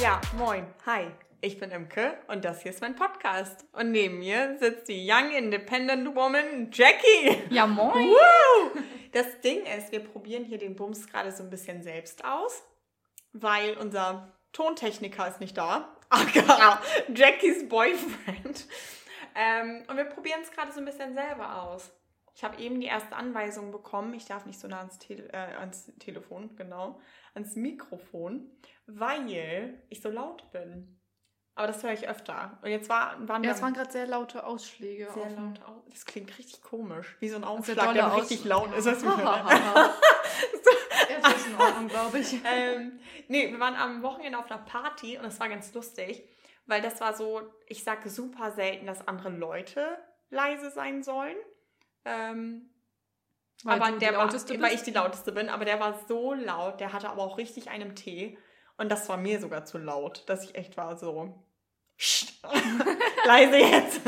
Ja, moin, hi. Ich bin Imke und das hier ist mein Podcast. Und neben mir sitzt die Young Independent Woman Jackie. Ja, moin. Woo! Das Ding ist, wir probieren hier den Bums gerade so ein bisschen selbst aus, weil unser Tontechniker ist nicht da. Aka, Jackies Boyfriend. Ähm, und wir probieren es gerade so ein bisschen selber aus. Ich habe eben die erste Anweisung bekommen. Ich darf nicht so nah ans, Tele äh, ans Telefon, genau, ans Mikrofon, weil ich so laut bin. Aber das höre ich öfter. Und jetzt war, waren Ja, es waren gerade sehr laute Ausschläge. sehr auf dem- laut. Au- Das klingt richtig komisch. Wie so ein Aufschlag, dolle der richtig Aus- laut ist. Weißt du, wie ich meine? ja, das ist in Ordnung, glaube ich. ähm, nee, wir waren am Wochenende auf einer Party und es war ganz lustig, weil das war so, ich sage super selten, dass andere Leute leise sein sollen. Ähm, Weil aber der war, Lauteste weil bist? ich die lauteste bin, aber der war so laut, der hatte aber auch richtig einen Tee und das war mir sogar zu laut, dass ich echt war so "Psst, leise jetzt.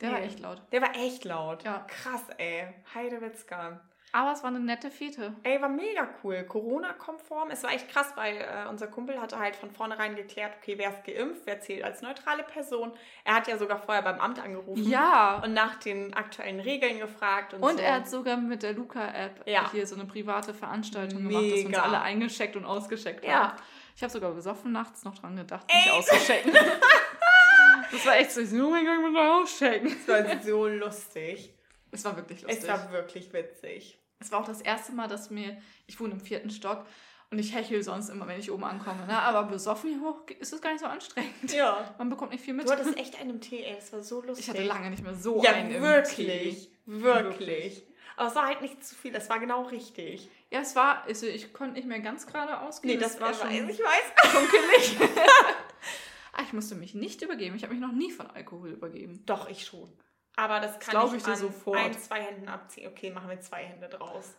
Der war Nee. echt laut. Der war echt laut. Ja. Krass, ey. Heidewitzka. Aber es war eine nette Fete. Ey, war mega cool. Corona-konform. Es war echt krass, weil äh, unser Kumpel hatte halt von vornherein geklärt, okay, wer ist geimpft, wer zählt als neutrale Person. Er hat ja sogar vorher beim Amt angerufen Ja. und nach den aktuellen Regeln gefragt und, Und so. er hat sogar mit der Luca-App Ja. hier so eine private Veranstaltung gemacht, dass wir uns Mega. alle eingescheckt und ausgescheckt Ja. haben. Ich habe sogar besoffen nachts noch dran gedacht, mich auszuschecken. das war echt so, ich ich muss mal auschecken. es war so lustig. Es war wirklich lustig. Es war wirklich witzig. Es war auch das erste Mal, dass mir, ich wohne im vierten Stock und ich hechel sonst immer, wenn ich oben ankomme. Ne? Aber besoffen hier hoch ist es gar nicht so anstrengend. Ja. Man bekommt nicht viel mit. Du hattest echt einen Tee, ey. Das war so lustig. ich hatte lange nicht mehr so Ja, einen im wirklich. Tee. Wirklich. Aber es war halt nicht zu viel. Es war genau richtig. Ja, es war, also ich konnte nicht mehr ganz gerade ausgehen. Nee, das Es war schon Ich weiß. dunkelig. ah, ich musste mich nicht übergeben. Ich habe mich noch nie von Alkohol übergeben. Doch, ich schon. Aber das kann glaub ich, ich an sofort. ein, zwei Händen abziehen. Okay, machen wir zwei Hände draus.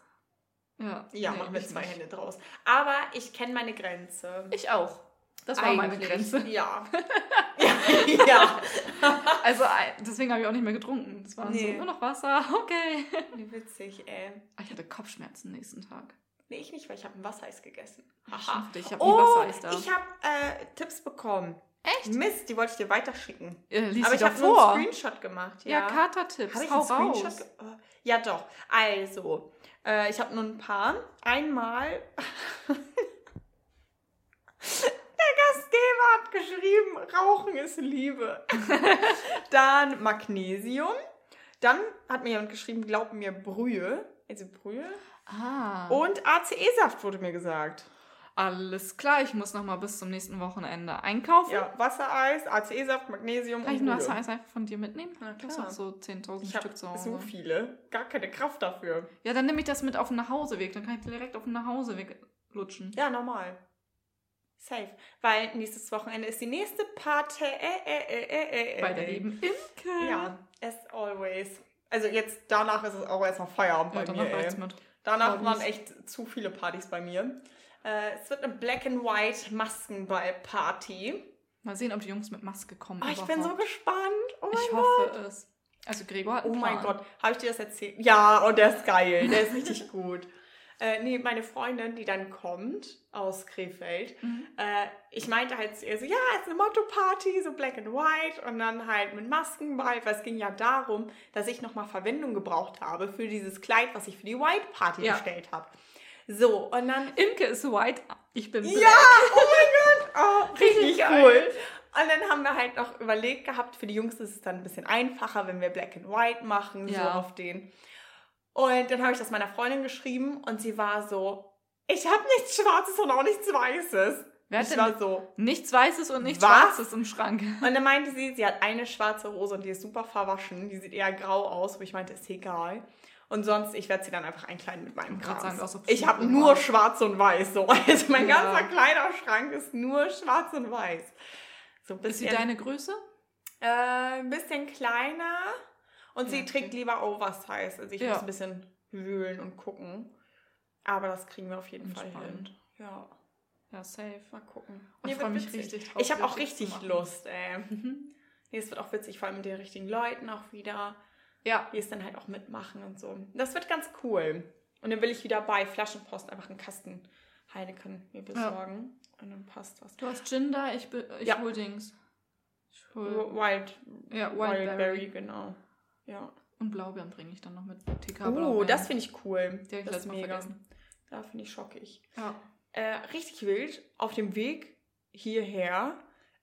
Ja, Ja, nee, machen wir zwei nicht. Hände draus. Aber ich kenne meine Grenze. Ich auch. Das war meine Eigentlich. Grenze. Ja. ja. ja. Also ein- deswegen habe ich auch nicht mehr getrunken. Es war so Nee. nur noch Wasser. Okay. Wie witzig, ey. Ah, Ich hatte Kopfschmerzen nächsten Tag. Nee, ich nicht, weil ich habe ein Wassereis gegessen. Stimmt, ich habe Oh, Wassereis da. ich habe äh, Tipps bekommen. Echt? Mist, die wollte ich dir weiterschicken. Äh, Aber ich habe nur einen Screenshot gemacht. Ja, Ja, Katertipps. Habe ich einen. Screenshot? ge- äh, Ja, doch. Also, äh, ich habe nur ein paar. Einmal. Der Gastgeber hat geschrieben, Rauchen ist Liebe. Dann Magnesium. Dann hat mir jemand geschrieben, glaub mir, Brühe. Also Brühe. Ah. Und ACE-Saft wurde mir gesagt. Alles klar, ich muss noch mal bis zum nächsten Wochenende einkaufen. Ja, Wassereis, ACE-Saft, Magnesium Kann ich ein. Wassereis einfach von dir mitnehmen? Na klar. auch so 10.000 Ich habe Stück zu Hause. so viele. Gar keine Kraft dafür. Ja, dann nehme ich das mit auf den Nachhauseweg. Dann kann ich direkt auf den Nachhauseweg lutschen. Ja, normal. Safe. Weil nächstes Wochenende ist die nächste Party. Äh, äh, äh, äh, äh, Bei der äh. lieben Imke. Ja, as always. Also jetzt, danach ist es auch erstmal Feierabend Ja, bei danach mir. Ey. mit. Danach Partys. waren echt zu viele Partys bei mir. Äh, es wird eine Black and White Maskenball-Party. Mal sehen, ob die Jungs mit Maske kommen. Oh, ich bin so gespannt. Oh mein Ich Gott. hoffe es. Also Gregor hat Oh einen mein Plan. Gott, habe ich dir das erzählt? Ja, und der ist geil, der ist richtig gut. Äh, nee, meine Freundin, die dann kommt aus Krefeld, Mhm. äh, ich meinte halt zu ihr so, ja, es ist eine Motto-Party, so black and white und dann halt mit Masken bald, weil es ging ja darum, dass ich nochmal Verwendung gebraucht habe für dieses Kleid, was ich für die White Party Ja. bestellt habe. So, und dann Imke ist white, ich bin black. ja, oh mein Gott, oh, richtig cool. Und dann haben wir halt noch überlegt gehabt, für die Jungs ist es dann ein bisschen einfacher, wenn wir Black and White machen, so Ja. auf den. Und dann habe ich das meiner Freundin geschrieben und sie war so, ich habe nichts Schwarzes und auch nichts Weißes. Wer hat ich denn war so. nichts Weißes und nichts Was? Schwarzes im Schrank? Und dann meinte sie, sie hat eine schwarze Hose und die ist super verwaschen. Die sieht eher grau aus, wo ich meinte, ist egal. Und sonst, ich werde sie dann einfach einkleiden mit meinem Ich Kram. so Ich habe nur und schwarz und weiß. So. Also mein Ja. ganzer Kleiderschrank ist nur schwarz und weiß. So ein Ist sie bisschen, deine Größe? äh, ein bisschen kleiner. Und sie Ja, okay. trägt lieber Oversize. Also ich Ja. muss ein bisschen wühlen und gucken. Aber das kriegen wir auf jeden Fall hin. Ja, Ja, safe. mal gucken. Ich Nee, freu wird mich witzig. richtig drauf, Ich habe auch richtig. Lust, ey. Nee, es wird auch witzig, vor allem mit den richtigen Leuten auch wieder, Ja. die es dann halt auch mitmachen und so. Das wird ganz cool. Und dann will ich wieder bei Flaschenpost einfach einen Kasten Heineken mir besorgen. Und dann passt das. Du hast Gin da, ich, ich Ja. hol Dings. Ich hol, Wild, ja, Wildberry, Wildberry. genau. Ja. Und Blaubeeren bringe ich dann noch mit. TK Oh, das finde ich cool. Die ich das letztes Mal vergessen. Da finde ich schockig. Ja. Äh, richtig wild. Auf dem Weg hierher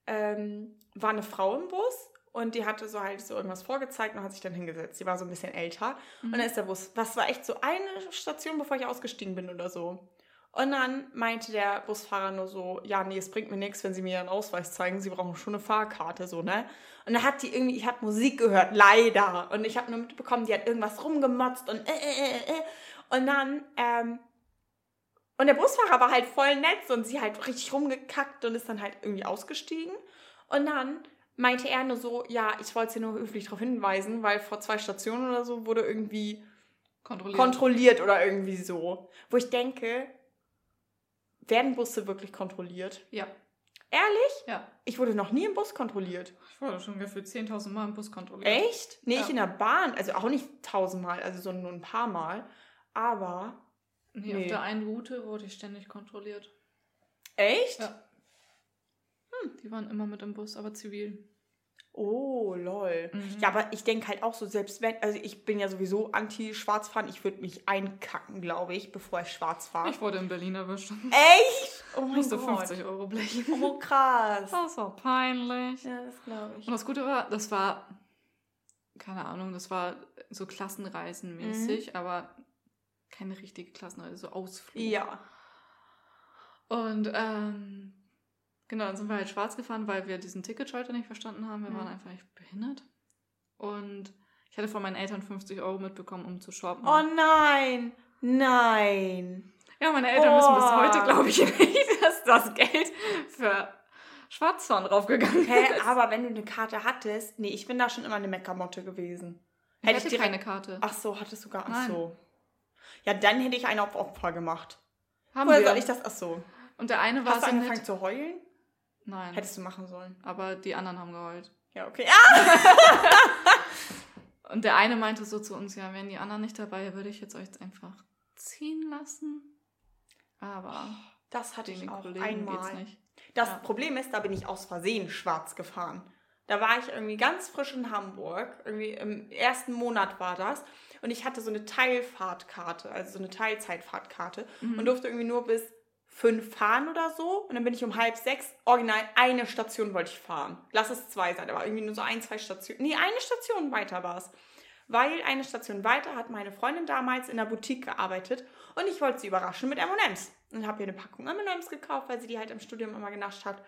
ähm, war eine Frau im Bus und die hatte so halt so irgendwas vorgezeigt und hat sich dann hingesetzt. Die war so ein bisschen älter. Und dann ist der Bus, was war echt so eine Station, bevor ich ausgestiegen bin oder so. Und dann meinte der Busfahrer nur so, ja, nee, es bringt mir nichts, wenn Sie mir Ihren Ausweis zeigen. Sie brauchen schon eine Fahrkarte, so, ne? Und dann hat die irgendwie, ich habe Musik gehört, leider. Und ich habe nur mitbekommen, die hat irgendwas rumgemotzt und äh, äh, äh, äh. Und dann, ähm, und der Busfahrer war halt voll nett und sie halt richtig rumgekackt und ist dann halt irgendwie ausgestiegen. Und dann meinte er nur so, ja, ich wollte sie nur höflich darauf hinweisen, weil vor zwei Stationen oder so wurde irgendwie Kontrolliert. kontrolliert oder irgendwie so. Wo ich denke, werden Busse wirklich kontrolliert? ja. Ehrlich? Ja. Ich wurde noch nie im Bus kontrolliert. Ich wurde schon gefühlt 10.000 Mal im Bus kontrolliert. Echt? Nee, Ja. ich in der Bahn. Also auch nicht tausendmal, also so nur ein paar Mal. Aber. Nee, Nee. auf der einen Route wurde ich ständig kontrolliert. Echt? Ja. Hm, die waren immer mit im Bus, aber zivil. Oh, lol. Mhm. Ja, aber ich denke halt auch so, selbst wenn, also ich bin ja sowieso anti-Schwarzfahren, ich würde mich einkacken, glaube ich, bevor ich schwarz fahre. Ich wurde in Berlin erwischt. Echt? Oh Ich mein musste Gott. 50 Euro blechen. Oh, krass. Das war peinlich. Ja, das glaube ich. Und das Gute war, das war, keine Ahnung, das war so Klassenreisenmäßig, Mhm. aber keine richtige Klassenreise, so Ausflug. Ja. Und ähm, genau, dann sind wir halt schwarz gefahren, weil wir diesen Ticketschalter nicht verstanden haben. Wir Mhm. waren einfach echt behindert. Und ich hatte von meinen Eltern 50 Euro mitbekommen, um zu shoppen. Oh nein. Nein. ja, meine Eltern wissen bis Oh. heute, glaube ich, nicht, dass das Geld für Schwarzfahren draufgegangen Hä, ist. aber wenn du eine Karte hattest, nee, ich bin da schon immer eine Meckermotte gewesen. ich Hätte hatte ich direkt, keine Karte. ach so, hattest du gar, ach so. Ja, dann hätte ich einen auf Opfer gemacht. Haben Woher wir. soll ich das, ach so. Und der eine war Hast du so angefangen nett. zu heulen? Nein, Hättest du machen sollen. aber die anderen haben geheult. Ja, okay. Ah! Und der eine meinte so zu uns, ja, wären die anderen nicht dabei, würde ich jetzt euch einfach ziehen lassen. Aber Das hatte ich auch Kollegen einmal. nicht. Das Ja. Problem ist, da bin ich aus Versehen schwarz gefahren. Da war ich irgendwie ganz frisch in Hamburg. Irgendwie im ersten Monat war das. Und ich hatte so eine Teilfahrtkarte, also so eine Teilzeitfahrtkarte. Mhm. Und durfte irgendwie nur bis fünf fahren oder so. Und dann bin ich um halb sechs, original eine Station wollte ich fahren. Lass es zwei sein, aber irgendwie nur so ein, zwei Stationen. Nee, eine Station weiter war es. Weil eine Station weiter hat meine Freundin damals in der Boutique gearbeitet und ich wollte sie überraschen mit M&M's. Und habe ihr eine Packung M&M's gekauft, weil sie die halt im Studium immer genascht hat.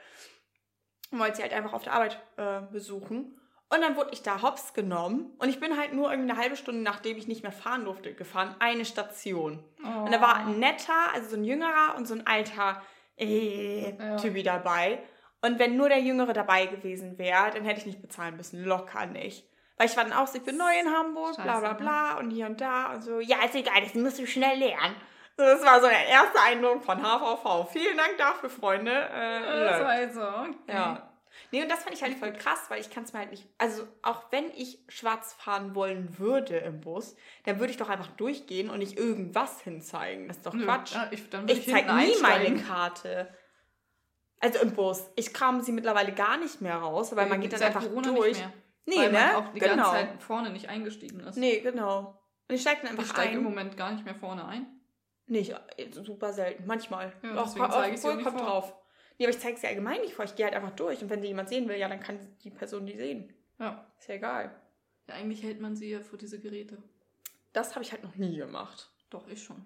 Und wollte sie halt einfach auf der Arbeit äh, besuchen. Und dann wurde ich da hops genommen und ich bin halt nur irgendwie eine halbe Stunde, nachdem ich nicht mehr fahren durfte, gefahren. Eine Station. Und da war ein netter, also so ein jüngerer und so ein alter äh, Ja. Typi dabei. Und wenn nur der Jüngere dabei gewesen wäre, dann hätte ich nicht bezahlen müssen. Locker nicht. Weil ich war dann auch so, ich bin neu in Hamburg, bla bla Scheiße, ne? bla und hier und da und so. Ja, ist egal, das musst du schnell lernen. Das war so der erste Eindruck von HVV. Vielen Dank dafür, Freunde. Äh, Das war halt so, okay. Ja. Nee, und das fand ich halt voll krass, weil ich kann es mir halt nicht. Also, auch wenn ich schwarz fahren wollen würde im Bus, dann würde ich doch einfach durchgehen und nicht irgendwas hinzeigen. Das ist doch Nö, Quatsch. Ja, ich, Ich ich zeige nie meine. Karte. Also im Bus. Ich kram sie mittlerweile gar nicht mehr raus, weil man geht dann Seit einfach Corona durch. Nicht mehr, Nee, weil ne? man auch die genau. ganze Zeit vorne nicht eingestiegen ist. Nee, genau. Und ich steige dann ich einfach steige ein. im Moment gar nicht mehr vorne ein. Nicht, äh, super selten. Manchmal. Ja, Auch, deswegen auch, ich auch nicht kommt vor. drauf. Nee, aber ich zeige sie allgemein nicht vor. Ich gehe halt einfach durch. Und wenn sie jemand sehen will, ja, dann kann die Person die sehen. Ja. Ist ja egal. ja. Eigentlich hält man sie ja vor diese Geräte. Das habe ich halt noch nie gemacht. Doch, ich schon.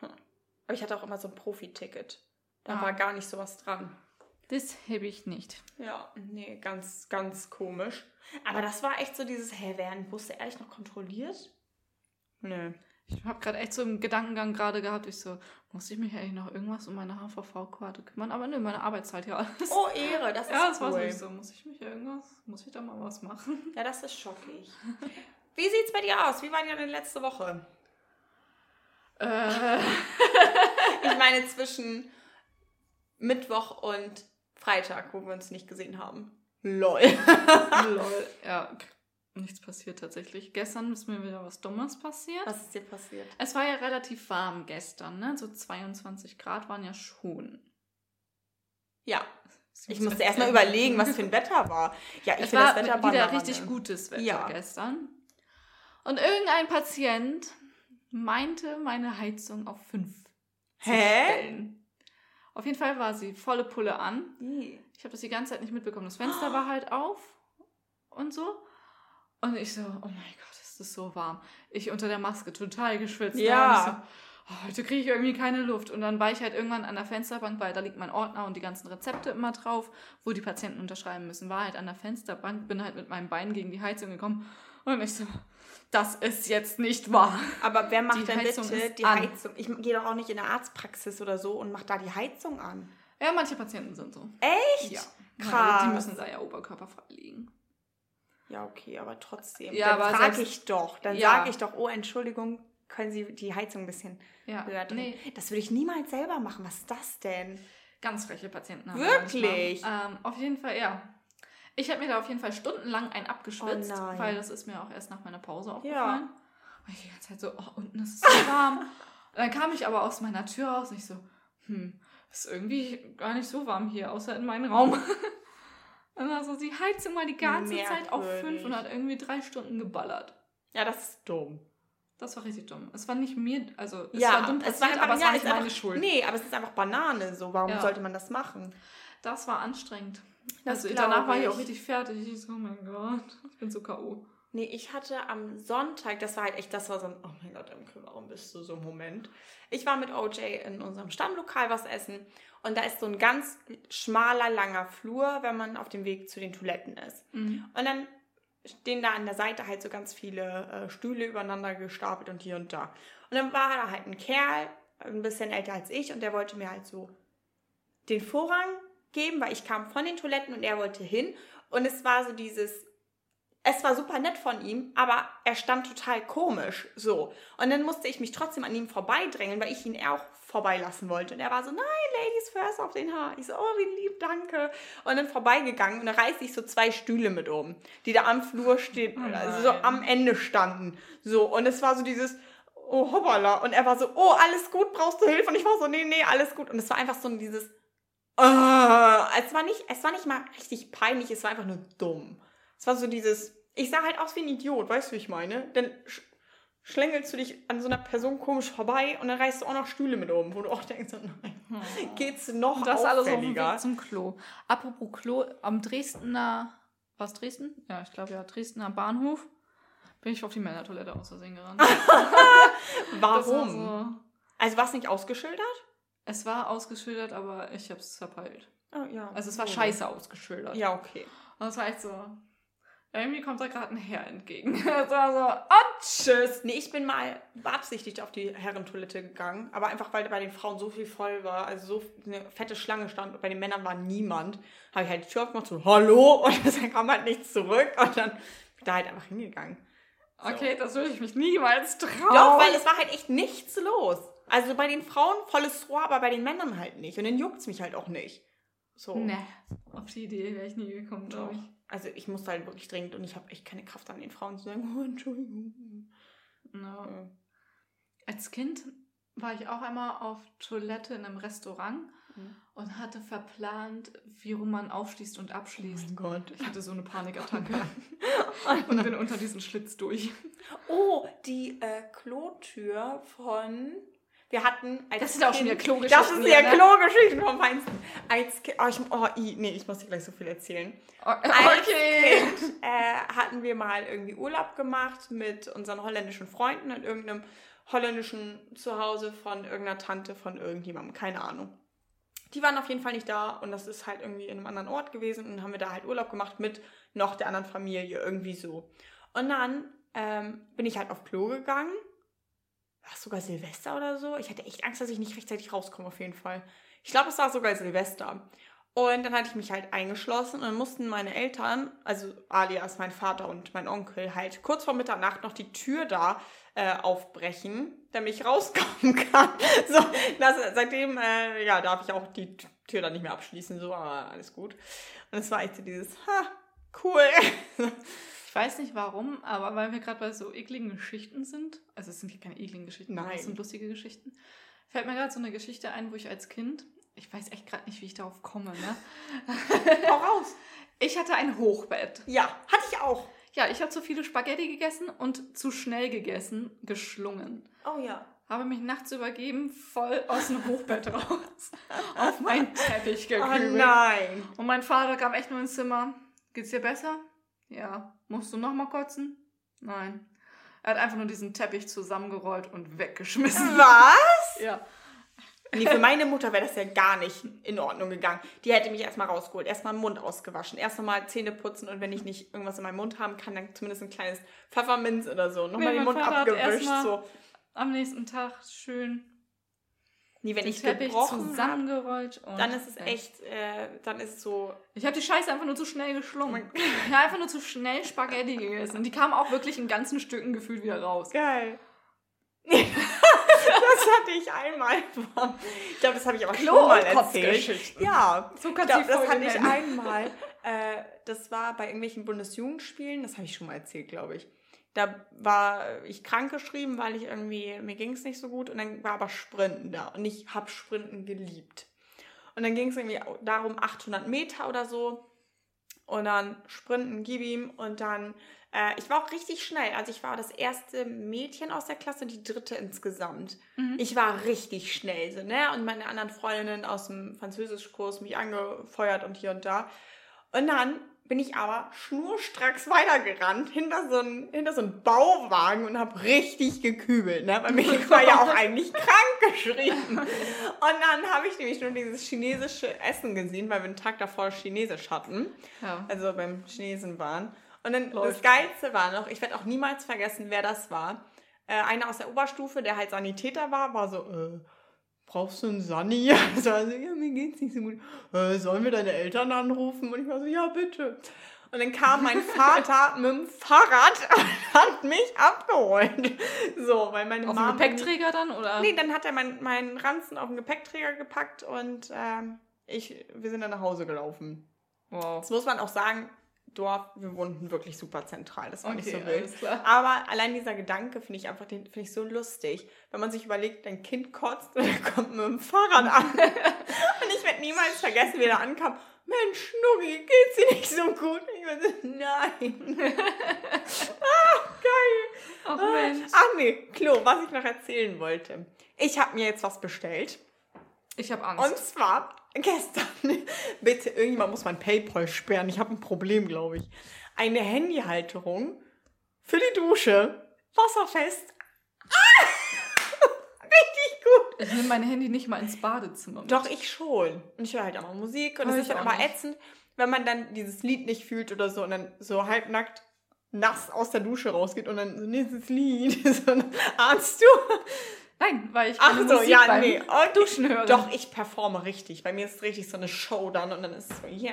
Aber ich hatte auch immer so ein Profi-Ticket. Da Ah. war gar nicht sowas dran. Das habe ich nicht. Ja, nee, ganz, ganz komisch. Aber das war echt so dieses, hä, werden Busse ehrlich noch kontrolliert? Nö. Ich habe gerade echt so im Gedankengang gerade gehabt, ich so, muss ich mich eigentlich noch irgendwas um meine HVV-Karte kümmern? Aber nö, meine Arbeitszeit ja alles. Oh, Ehre, das ist ja, das war cool. so, muss ich mich irgendwas, muss ich da mal was machen? Ja, das ist schockig. Wie sieht's bei dir aus? Wie war deine letzte Woche? Äh, Ich meine zwischen Mittwoch und Freitag, wo wir uns nicht gesehen haben. Lol. Lol. Ja, nichts passiert tatsächlich. Gestern ist mir wieder was Dummes passiert. Was ist dir passiert? Es war ja relativ warm gestern, ne? So 22 Grad waren ja schon. Ja. Ich muss musste erst erstmal überlegen, was für ein Wetter war. Ja, ich finde war das Wetter wieder Banane. richtig gutes Wetter Ja. gestern. Und irgendein Patient meinte, meine Heizung auf 5 zu Hä? stellen. Auf jeden Fall war sie volle Pulle an. Ich habe das die ganze Zeit nicht mitbekommen. Das Fenster war halt auf und so. Und ich so, oh mein Gott, ist das so warm. Ich unter der Maske total geschwitzt. Ja. So, oh, heute kriege ich irgendwie keine Luft. Und dann war ich halt irgendwann an der Fensterbank, weil da liegt mein Ordner und die ganzen Rezepte immer drauf, wo die Patienten unterschreiben müssen. War halt an der Fensterbank, bin halt mit meinem Bein gegen die Heizung gekommen. Und ich so, das ist jetzt nicht wahr. Aber wer macht Die denn Heizung bitte die an. Heizung? Ich gehe doch auch nicht in eine Arztpraxis oder so und mache da die Heizung an. Ja, manche Patienten sind so. Echt? Ja. Krass. Die müssen da ja oberkörperfrei liegen. Ja, okay, aber trotzdem. Ja, dann frage ich doch. Dann Ja. sage ich doch, oh, Entschuldigung, können Sie die Heizung ein bisschen Ja, höher drehen? nee, Das würde ich niemals selber machen. Was ist das denn? Ganz freche Patienten haben Wirklich? Ähm, auf jeden Fall, ja. Ich habe mir da auf jeden Fall stundenlang einen abgeschwitzt, Oh weil das ist mir auch erst nach meiner Pause Ja. aufgefallen. Und ich die ganze Zeit so, oh, unten ist es so warm. und dann kam ich aber aus meiner Tür raus und ich so, hm, ist irgendwie gar nicht so warm hier, außer in meinem Raum. dann so die Heizung mal die ganze Zeit auf Merkwürdig. fünf und hat irgendwie drei Stunden geballert. Ja, das ist dumm. Das war richtig dumm. Es war nicht mir, also es ja, war dumm passiert, aber es ja, war nicht meine einfach, Schuld. Nee, aber es ist einfach Banane. So, warum Ja. sollte man das machen? Das war anstrengend. Das also danach war ich auch richtig fertig. Ich so, oh mein Gott, ich bin so K.O. Nee, ich hatte am Sonntag, das war halt echt, das war so ein, oh mein Gott, Imke, warum bist du so im Moment? Ich war mit OJ in unserem Stammlokal was essen und da ist so ein ganz schmaler, langer Flur, wenn man auf dem Weg zu den Toiletten ist. Mhm. Und dann stehen da an der Seite halt so ganz viele äh, Stühle übereinander gestapelt und hier und da. Und dann war da halt ein Kerl, ein bisschen älter als ich, und der wollte mir halt so den Vorrang geben, weil ich kam von den Toiletten und er wollte hin. Und es war so dieses, es war super nett von ihm, aber er stand total komisch so. Und dann musste ich mich trotzdem an ihm vorbeidrängeln, weil ich ihn auch vorbeilassen wollte. Und er war so, nein, Ladies first auf den Haar. Ich so, oh, wie lieb, danke. Und dann vorbeigegangen und da reiße ich so zwei Stühle mit um, die da am Flur stehen, Oh also so am Ende standen. So, und es war so dieses, oh, hoppala. Und er war so, oh, alles gut, brauchst du Hilfe? Und ich war so, nee, nee, alles gut. Und es war einfach so dieses, ah. es war nicht, es war nicht mal richtig peinlich, es war einfach nur dumm. Es war so dieses, ich sah halt aus wie ein Idiot, weißt du, wie ich meine? Dann sch schlängelst du dich an so einer Person komisch vorbei und dann reißt du auch noch Stühle mit um, wo du auch denkst, nein, geht's noch Und das alles auf dem? Weg zum Klo. Apropos Klo, am Dresdner, was Dresden? Ja, ich glaube ja, Dresdner Bahnhof bin ich auf die Männertoilette aus Versehen gerannt. Das war Warum? so- Also war es nicht ausgeschildert? Es war ausgeschildert, aber ich habe es verpeilt. Oh, ja. Also es war Oh. scheiße ausgeschildert. Ja, okay. Und es war echt so, irgendwie kommt da gerade ein Herr entgegen. Es war so, oh, tschüss. Nee, ich bin mal beabsichtigt auf die Herrentoilette gegangen, aber einfach, weil bei den Frauen so viel voll war, also so eine fette Schlange stand und bei den Männern war niemand, habe ich halt die Tür aufgemacht, so, hallo, und dann kam halt nichts zurück und dann bin ich da halt einfach hingegangen. So. Okay, das würde ich mich niemals trauen. Doch, weil es war halt echt nichts los. Also bei den Frauen volles Rohr, aber bei den Männern halt nicht. Und dann juckt es mich halt auch nicht. So. Ne, auf die Idee wäre ich nie gekommen, glaube ich. Also ich musste halt wirklich dringend und ich habe echt keine Kraft an den Frauen zu sagen, oh, Entschuldigung. No. Ja. Als Kind war ich auch einmal auf Toilette in einem Restaurant Mhm. und hatte verplant, wie rum man aufschließt und abschließt. Oh Gott. Ich hatte so eine Panikattacke und bin unter diesen Schlitz durch. Oh, die äh, Klotür von. Wir hatten als Das sind auch schon wieder Kind- Klogeschichten Das ist ja ne? Klogeschichten vom Feinsten. Als Kind. Oh, ich, oh, i, nee, ich muss dir gleich so viel erzählen. Als Okay. Kind äh, hatten wir mal irgendwie Urlaub gemacht mit unseren holländischen Freunden in irgendeinem holländischen Zuhause von irgendeiner Tante von irgendjemandem. Keine Ahnung. Die waren auf jeden Fall nicht da und das ist halt irgendwie in einem anderen Ort gewesen und dann haben wir da halt Urlaub gemacht mit noch der anderen Familie, irgendwie so. Und dann ähm, bin ich halt auf Klo gegangen. War es sogar Silvester oder so? Ich hatte echt Angst, dass ich nicht rechtzeitig rauskomme, auf jeden Fall. Ich glaube, es war sogar Silvester. Und dann hatte ich mich halt eingeschlossen und dann mussten meine Eltern, also alias mein Vater und mein Onkel, halt kurz vor Mitternacht noch die Tür da äh, aufbrechen, damit ich rauskommen kann. So, das, seitdem äh, ja, darf ich auch die Tür dann nicht mehr abschließen, so, aber alles gut. Und es war echt so dieses, ha, cool. Ich weiß nicht warum, aber weil wir gerade bei so ekligen Geschichten sind, also es sind hier keine ekligen Geschichten, Nein. es sind lustige Geschichten, fällt mir gerade so eine Geschichte ein, wo ich als Kind, ich weiß echt gerade nicht, wie ich darauf komme, ne? Hau raus. Ich hatte ein Hochbett. Ja, hatte ich auch. Ja, ich habe zu viele Spaghetti gegessen und zu schnell gegessen, geschlungen. Oh ja. Habe mich nachts übergeben, voll aus dem Hochbett raus, auf meinen Teppich Oh gekübelt. nein. Und mein Vater kam echt nur ins Zimmer. Geht's dir besser? Ja. Musst du noch mal kotzen? Nein. Er hat einfach nur diesen Teppich zusammengerollt und weggeschmissen. Was? Ja. Nee, für meine Mutter wäre das ja gar nicht in Ordnung gegangen. Die hätte mich erstmal rausgeholt, erstmal den Mund ausgewaschen, erst nochmal Zähne putzen und wenn ich nicht irgendwas in meinem Mund haben kann, dann zumindest ein kleines Pfefferminz oder so. Nochmal Nee, den Mund abgewischt. erstmal So. Am nächsten Tag schön Nee, wenn den ich Teppich gebrochen zusammengerollt. und dann ist es echt, äh, dann ist es so. Ich habe die Scheiße einfach nur zu schnell geschlungen. Ich habe einfach nur zu schnell Spaghetti gegessen. Und die kamen auch wirklich in ganzen Stücken gefühlt wieder raus. Geil. das hatte ich einmal. Ich glaube, das habe ich aber Klo- schon mal erzählt. Ja, So kannst du das hatte ich einmal. Äh, das war bei irgendwelchen Bundesjugendspielen. Das habe ich schon mal erzählt, glaube ich. Da war ich krank geschrieben, weil ich irgendwie, mir ging es nicht so gut. Und dann war aber Sprinten da. Und ich habe Sprinten geliebt. Und dann ging es irgendwie darum, 800 Meter oder so. Und dann Sprinten, gib ihm. Und dann, äh, ich war auch richtig schnell. Also ich war das erste Mädchen aus der Klasse, die dritte insgesamt. Mhm. Ich war richtig schnell, so, ne? Und meine anderen Freundinnen aus dem Französischkurs mich angefeuert und hier und da. Und dann bin ich aber schnurstracks weitergerannt hinter so einen, hinter so einen Bauwagen und habe richtig gekübelt, ne? Weil mir war ja auch eigentlich krank geschrieben. Und dann habe ich nämlich nur dieses chinesische Essen gesehen, weil wir einen Tag davor Chinesisch hatten Ja. also beim Chinesen waren. Und dann Läuft. das Geilste war noch, ich werde auch niemals vergessen, wer das war. Äh, einer aus der Oberstufe, der halt Sanitäter war, war so, äh, brauchst du einen Sani? Also, also, ja, mir geht's nicht so gut. Äh, sollen wir deine Eltern anrufen? Und ich war so, ja, bitte. Und dann kam mein Vater mit dem Fahrrad und hat mich abgeholt. So, weil meine Auf dem Mom Gepäckträger dann? Oder? Nee, dann hat er meinen meinen Ranzen auf den Gepäckträger gepackt und ähm, ich, wir sind dann nach Hause gelaufen. Wow. Das muss man auch sagen, Dorf, wir wohnten wirklich super zentral. Das war nicht so wild. Aber allein dieser Gedanke finde ich einfach, den finde ich so lustig. Wenn man sich überlegt, dein Kind kotzt und er kommt mit dem Fahrrad an. und ich werde niemals vergessen, wie er ankam. Mensch, Schnuggi, geht's dir nicht so gut? Ich so, nein. ah, geil. Ach Mensch. Ach nee, Klo, was ich noch erzählen wollte. Ich habe mir jetzt was bestellt. Ich habe Angst. Und zwar gestern. Bitte, irgendjemand muss mein Paypal sperren. Ich habe ein Problem, glaube ich. Eine Handyhalterung für die Dusche. Wasserfest. Ah! Richtig gut. ich nehme mein Handy nicht mal ins Badezimmer. mit. Doch, ich schon. Und ich höre halt auch mal Musik. Und es ich ist dann auch aber nicht. ätzend, wenn man dann dieses Lied nicht fühlt oder so und dann so halbnackt nass aus der Dusche rausgeht und dann so nächstes Lied. So, ahnst du? Nein, weil ich Ach so, Musik ja, nee. Okay. Duschen höre. Doch, ich performe richtig. Bei mir ist richtig so eine Show dann und dann ist es so, hier,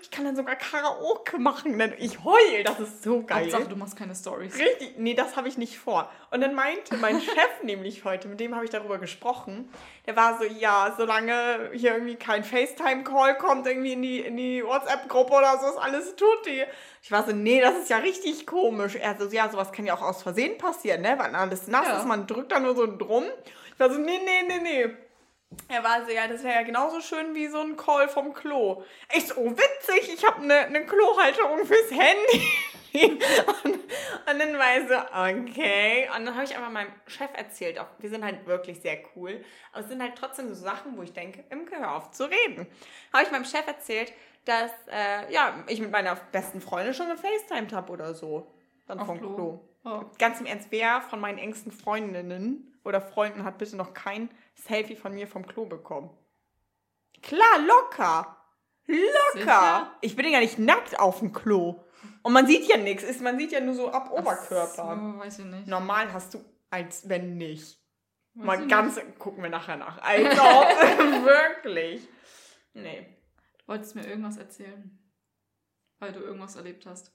ich kann dann sogar Karaoke machen. Dann ich heul, das ist so geil. Hauptsache, du machst keine Stories. Richtig, nee, das habe ich nicht vor. Und dann meinte mein Chef nämlich heute, mit dem habe ich darüber gesprochen, der war so, ja, solange hier irgendwie kein FaceTime-Call kommt, irgendwie in die, in die WhatsApp-Gruppe oder so, ist alles tutti. Ich war so, nee, das ist ja richtig komisch. Er so, ja, sowas kann ja auch aus Versehen passieren, ne, weil alles nass Ja. ist, man drückt da nur so drum. Ich war so, nee, nee, nee, nee. Er war so, ja, das wäre ja genauso schön wie so ein Call vom Klo. Ich so, oh, witzig, ich habe eine ne Klohalterung fürs Handy. und, und dann war ich so, okay. Und dann habe ich einfach meinem Chef erzählt, auch, wir sind halt wirklich sehr cool, aber es sind halt trotzdem so Sachen, wo ich denke, Imke, hör auf zu reden. Habe ich meinem Chef erzählt, dass äh, ja, ich mit meiner besten Freundin schon gefacetimed habe oder so. Dann Auf vom Klo. Klo. Oh. Ganz im Ernst, wer von meinen engsten Freundinnen oder Freunden hat bitte noch kein Selfie von mir vom Klo bekommen? Klar, locker. Locker. Sicher? Ich bin ja nicht nackt auf dem Klo. Und man sieht ja nichts. Ist- Man sieht ja nur so ab Oberkörper. So, weiß ich nicht. Normal hast du, als wenn nicht. Weiß Mal ganz, gucken wir nachher nach. Als ob, wirklich. Nee. Du wolltest mir irgendwas erzählen. Weil du irgendwas erlebt hast.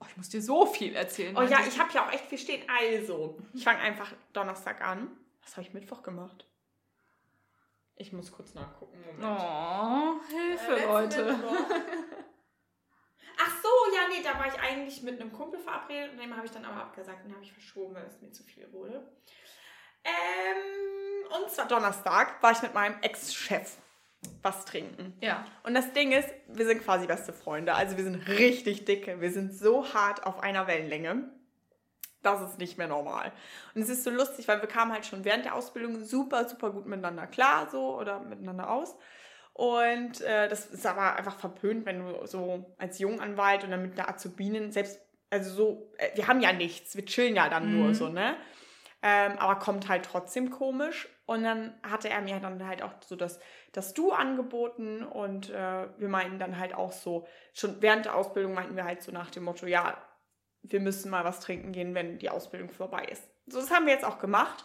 Oh, ich muss dir so viel erzählen. Oh ja, ich habe ja auch echt viel stehen. Also, ich fange einfach Donnerstag an. Was habe ich Mittwoch gemacht? Ich muss kurz nachgucken. Moment. Oh, Hilfe, Äh, Leute. Ach so, ja, nee, da war ich eigentlich mit einem Kumpel verabredet und dem habe ich dann aber abgesagt und habe ich verschoben, weil es mir zu viel wurde. Ähm, und zwar Donnerstag war ich mit meinem Ex-Chef was trinken. Ja. Und das Ding ist, wir sind quasi beste Freunde. Also wir sind richtig dicke. Wir sind so hart auf einer Wellenlänge. Das ist nicht mehr normal. Und es ist so lustig, weil wir kamen halt schon während der Ausbildung super, super gut miteinander klar, so oder miteinander aus. Und äh, das ist aber einfach verpönt, wenn du so als Junganwalt und dann mit einer Azubinen, selbst, also so, äh, wir haben ja nichts, wir chillen ja dann nur Mhm. so, ne? Ähm, aber kommt halt trotzdem komisch. Und dann hatte er mir dann halt auch so das, das Du angeboten und äh, wir meinten dann halt auch so, schon während der Ausbildung meinten wir halt so nach dem Motto, ja, wir müssen mal was trinken gehen, wenn die Ausbildung vorbei ist. So, das haben wir jetzt auch gemacht.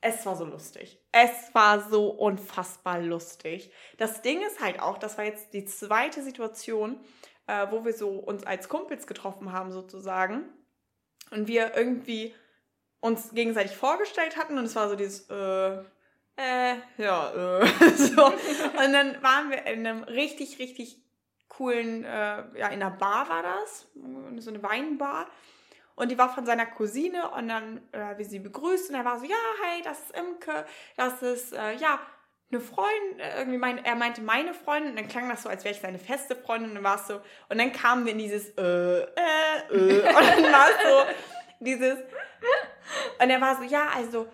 Es war so lustig. Es war so unfassbar lustig. Das Ding ist halt auch, das war jetzt die zweite Situation, äh, wo wir so uns als Kumpels getroffen haben sozusagen und wir irgendwie uns gegenseitig vorgestellt hatten und es war so dieses äh, äh, ja, äh, so. Und dann waren wir in einem richtig, richtig coolen, äh, ja, in einer Bar war das, so eine Weinbar. Und die war von seiner Cousine und dann äh, wir sie begrüßt und er war so, ja, hey, das ist Imke, das ist, äh, ja, eine Freundin, äh, irgendwie mein, er meinte meine Freundin und dann klang das so, als wäre ich seine feste Freundin und dann war es so, und dann kamen wir in dieses, äh, äh, äh, und dann war so, dieses, und er war so, ja, also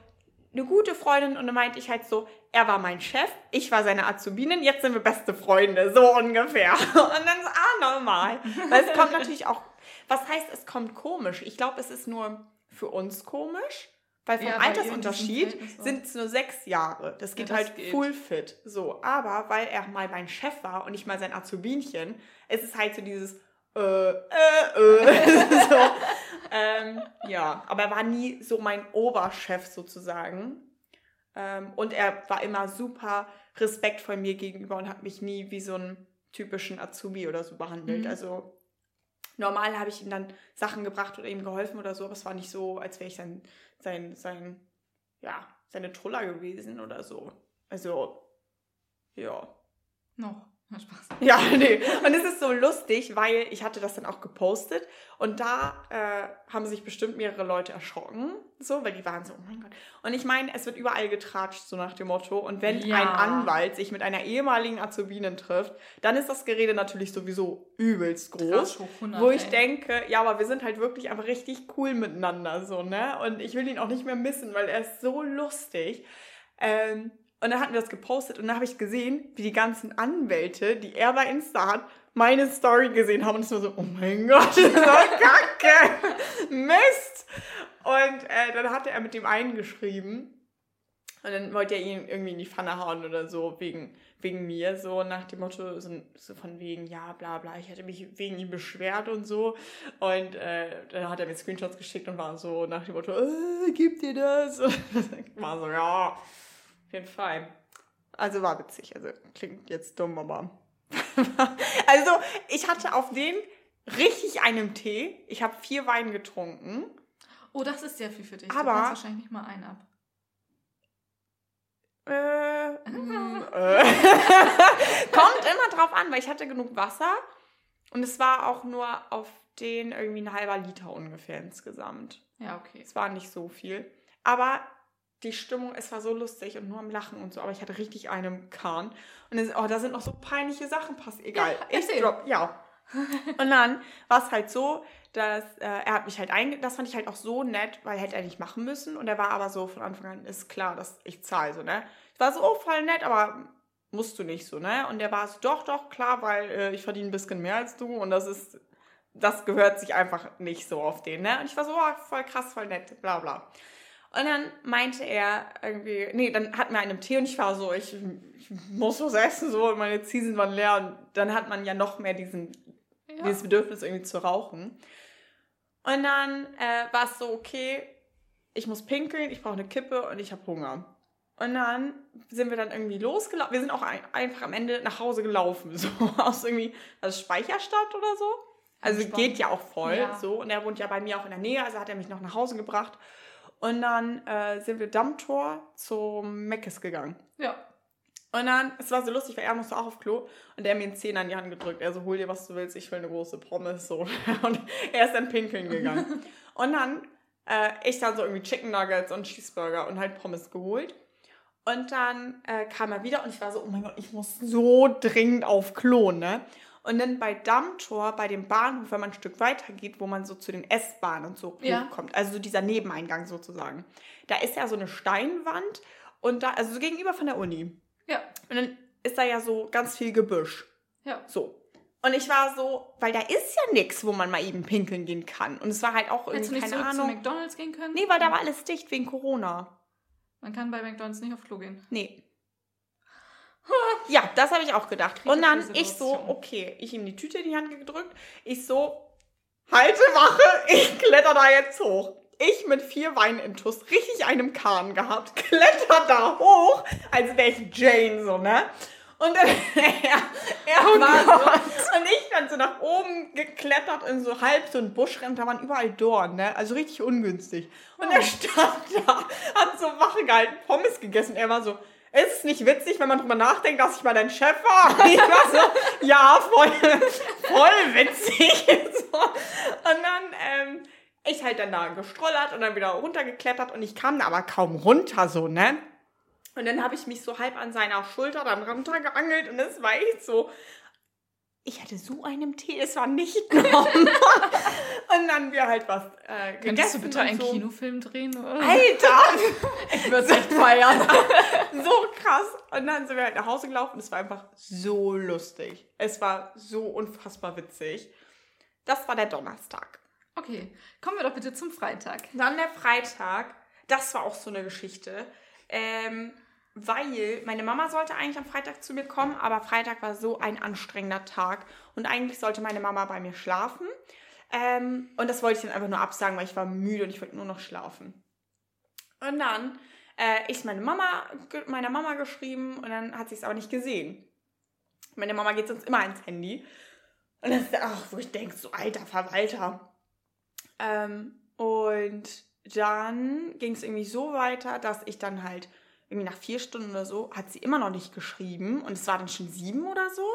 eine gute Freundin und dann meinte ich halt so, er war mein Chef, ich war seine Azubinin, jetzt sind wir beste Freunde, so ungefähr. Und dann so, ah, normal. Weil es kommt natürlich auch, was heißt, es kommt komisch? Ich glaube, es ist nur für uns komisch, weil vom Ja, Altersunterschied sind es nur sechs Jahre. Das geht das halt geht. full fit. So, aber weil er mal mein Chef war und ich mal sein Azubinchen, ist es halt so dieses, äh, äh, äh, so. Ähm, ja, aber er war nie so mein Oberchef sozusagen. Ähm, und er war immer super respektvoll mir gegenüber und hat mich nie wie so einen typischen Azubi oder so behandelt. Mhm. Also normal habe ich ihm dann Sachen gebracht oder ihm geholfen oder so, aber es war nicht so, als wäre ich sein, sein, sein, ja, seine Truller gewesen oder so. Also, ja. Noch. Na, Spaß. Ja, nee. Und es ist so lustig, weil ich hatte das dann auch gepostet und da äh, haben sich bestimmt mehrere Leute erschrocken, so, weil die waren so, oh mein Gott. Und ich meine, es wird überall getratscht, so nach dem Motto. Und wenn Ja. ein Anwalt sich mit einer ehemaligen Azubinen trifft, dann ist das Gerede natürlich sowieso übelst groß. Trash hoch 100, Wo ich ey. denke, ja, aber wir sind halt wirklich einfach richtig cool miteinander, so, ne? Und ich will ihn auch nicht mehr missen, weil er ist so lustig. Ähm, und dann hatten wir das gepostet und dann habe ich gesehen, wie die ganzen Anwälte, die er bei Insta hat, meine Story gesehen haben und es war so, oh mein Gott, das ist doch kacke, Mist. Und äh, dann hatte er mit dem einen geschrieben und dann wollte er ihn irgendwie in die Pfanne hauen oder so, wegen, wegen mir, so nach dem Motto, so, so von wegen, ja, bla bla, ich hätte mich wegen ihm beschwert und so. Und äh, dann hat er mir Screenshots geschickt und war so nach dem Motto, äh, gib dir das. Und war so, ja, auf jeden Fall. Also war witzig, also klingt jetzt dumm, aber. also, ich hatte auf den richtig einen Tee. Ich habe vier Wein getrunken. Oh, das ist sehr viel für dich. Aber- du wahrscheinlich nicht mal einen ab. Äh, mm, äh. Kommt immer drauf an, weil ich hatte genug Wasser und es war auch nur auf den irgendwie ein halber Liter ungefähr insgesamt. Ja, okay. Es war nicht so viel. Aber die Stimmung, es war so lustig und nur am Lachen und so. Aber ich hatte richtig einen Kahn. Und es, oh, da sind noch so peinliche Sachen passiert. Egal. Ja, ich drop, ja. Und dann war es halt so, dass äh, er hat mich halt einge... Das fand ich halt auch so nett, weil hätte er nicht machen müssen. Und er war aber so von Anfang an, ist klar, dass ich zahle, so, ne? Ich war so, oh, voll nett, aber musst du nicht so, ne? Und der war so, doch, doch, klar, weil äh, ich verdiene ein bisschen mehr als du und das ist, das gehört sich einfach nicht so auf den, ne? Und ich war so, oh, voll krass, voll nett, bla bla. Und dann meinte er irgendwie, nee, dann hatten wir einen Tee und ich war so, ich, ich muss was essen, so, und meine Ziesen waren leer und dann hat man ja noch mehr diesen, Ja. dieses Bedürfnis irgendwie zu rauchen. Und dann äh, war es so, okay, ich muss pinkeln, ich brauche eine Kippe und ich habe Hunger. Und dann sind wir dann irgendwie losgelaufen. Wir sind auch ein, einfach am Ende nach Hause gelaufen, so aus irgendwie, also Speicherstadt oder so. Also Entspannt. geht ja auch voll, Ja. so. Und er wohnt ja bei mir auch in der Nähe, also hat er mich noch nach Hause gebracht. Und dann äh, sind wir Dammtor zum Meckes gegangen. ja. Und dann, es war so lustig, weil er musste auch auf Klo und der hat mir einen Zehner in die Hand gedrückt. Er so, hol dir, was du willst, ich will eine große Pommes. So. Und er ist dann pinkeln gegangen. und dann, äh, ich dann so irgendwie Chicken Nuggets und Cheeseburger und halt Pommes geholt. Und dann äh, kam er wieder und ich war so, oh mein Gott, ich muss so dringend auf Klo, ne? Und dann bei Dammtor, bei dem Bahnhof, wenn man ein Stück weiter geht, wo man so zu den S-Bahnen und so Ja. hochkommt, also so dieser Nebeneingang sozusagen, da ist ja so eine Steinwand und da, also so gegenüber von der Uni. Ja, Und dann ist da ja so ganz viel Gebüsch. ja. So. Und ich war so, weil da ist ja nichts, wo man mal eben pinkeln gehen kann. Und es war halt auch Hättest du irgendwie, nicht keine zu Ahnung. McDonalds gehen können? Nee, weil da war alles dicht wegen Corona. Man kann bei McDonalds nicht auf Klo gehen. Nee. Ja, das habe ich auch gedacht. Und dann ich so, okay, ich ihm die Tüte in die Hand gedrückt. Ich so, halte Wache, ich kletter da jetzt hoch. Ich mit vier Weinintus, richtig einem Kahn gehabt, kletter da hoch, als wäre ich Jane so, ne? Und dann, er, er Oh war so, und ich dann so nach oben geklettert in so halb so ein Busch rein, da waren überall Dornen, ne? Also richtig ungünstig. Und er stand da, hat so Wache gehalten, Pommes gegessen. Er war so, ist es nicht witzig, wenn man drüber nachdenkt, dass ich mal dein Chef war? Ich war so, ja, voll, voll witzig. So. Und dann, ähm, ich halt dann da gestrollert und dann wieder runtergeklettert und ich kam da aber kaum runter, so, ne? Und dann habe ich mich so halb an seiner Schulter dann runtergeangelt und es war echt so, ich hatte so einen Tee, es war nicht normal. und dann wir halt was äh, gegessen Könntest du bitte und einen so. Kinofilm drehen? Oder? Alter! Ich würde es echt feiern. so krass. Und dann sind wir halt nach Hause gelaufen. Es war einfach so lustig. Es war so unfassbar witzig. Das war der Donnerstag. Okay, kommen wir doch bitte zum Freitag. Dann der Freitag. Das war auch so eine Geschichte. Ähm, weil meine Mama sollte eigentlich am Freitag zu mir kommen, aber Freitag war so ein anstrengender Tag. Und eigentlich sollte meine Mama bei mir schlafen. Ähm, und das wollte ich dann einfach nur absagen, weil ich war müde und ich wollte nur noch schlafen. Und dann äh, ist meine Mama, meiner Mama geschrieben und dann hat sie es aber nicht gesehen. Meine Mama geht sonst immer ins Handy. Und das ist auch, wo ich denke, so alter Verwalter. Ähm, und dann ging es irgendwie so weiter, dass ich dann halt irgendwie nach vier Stunden oder so, hat sie immer noch nicht geschrieben. Und es war dann schon sieben oder so.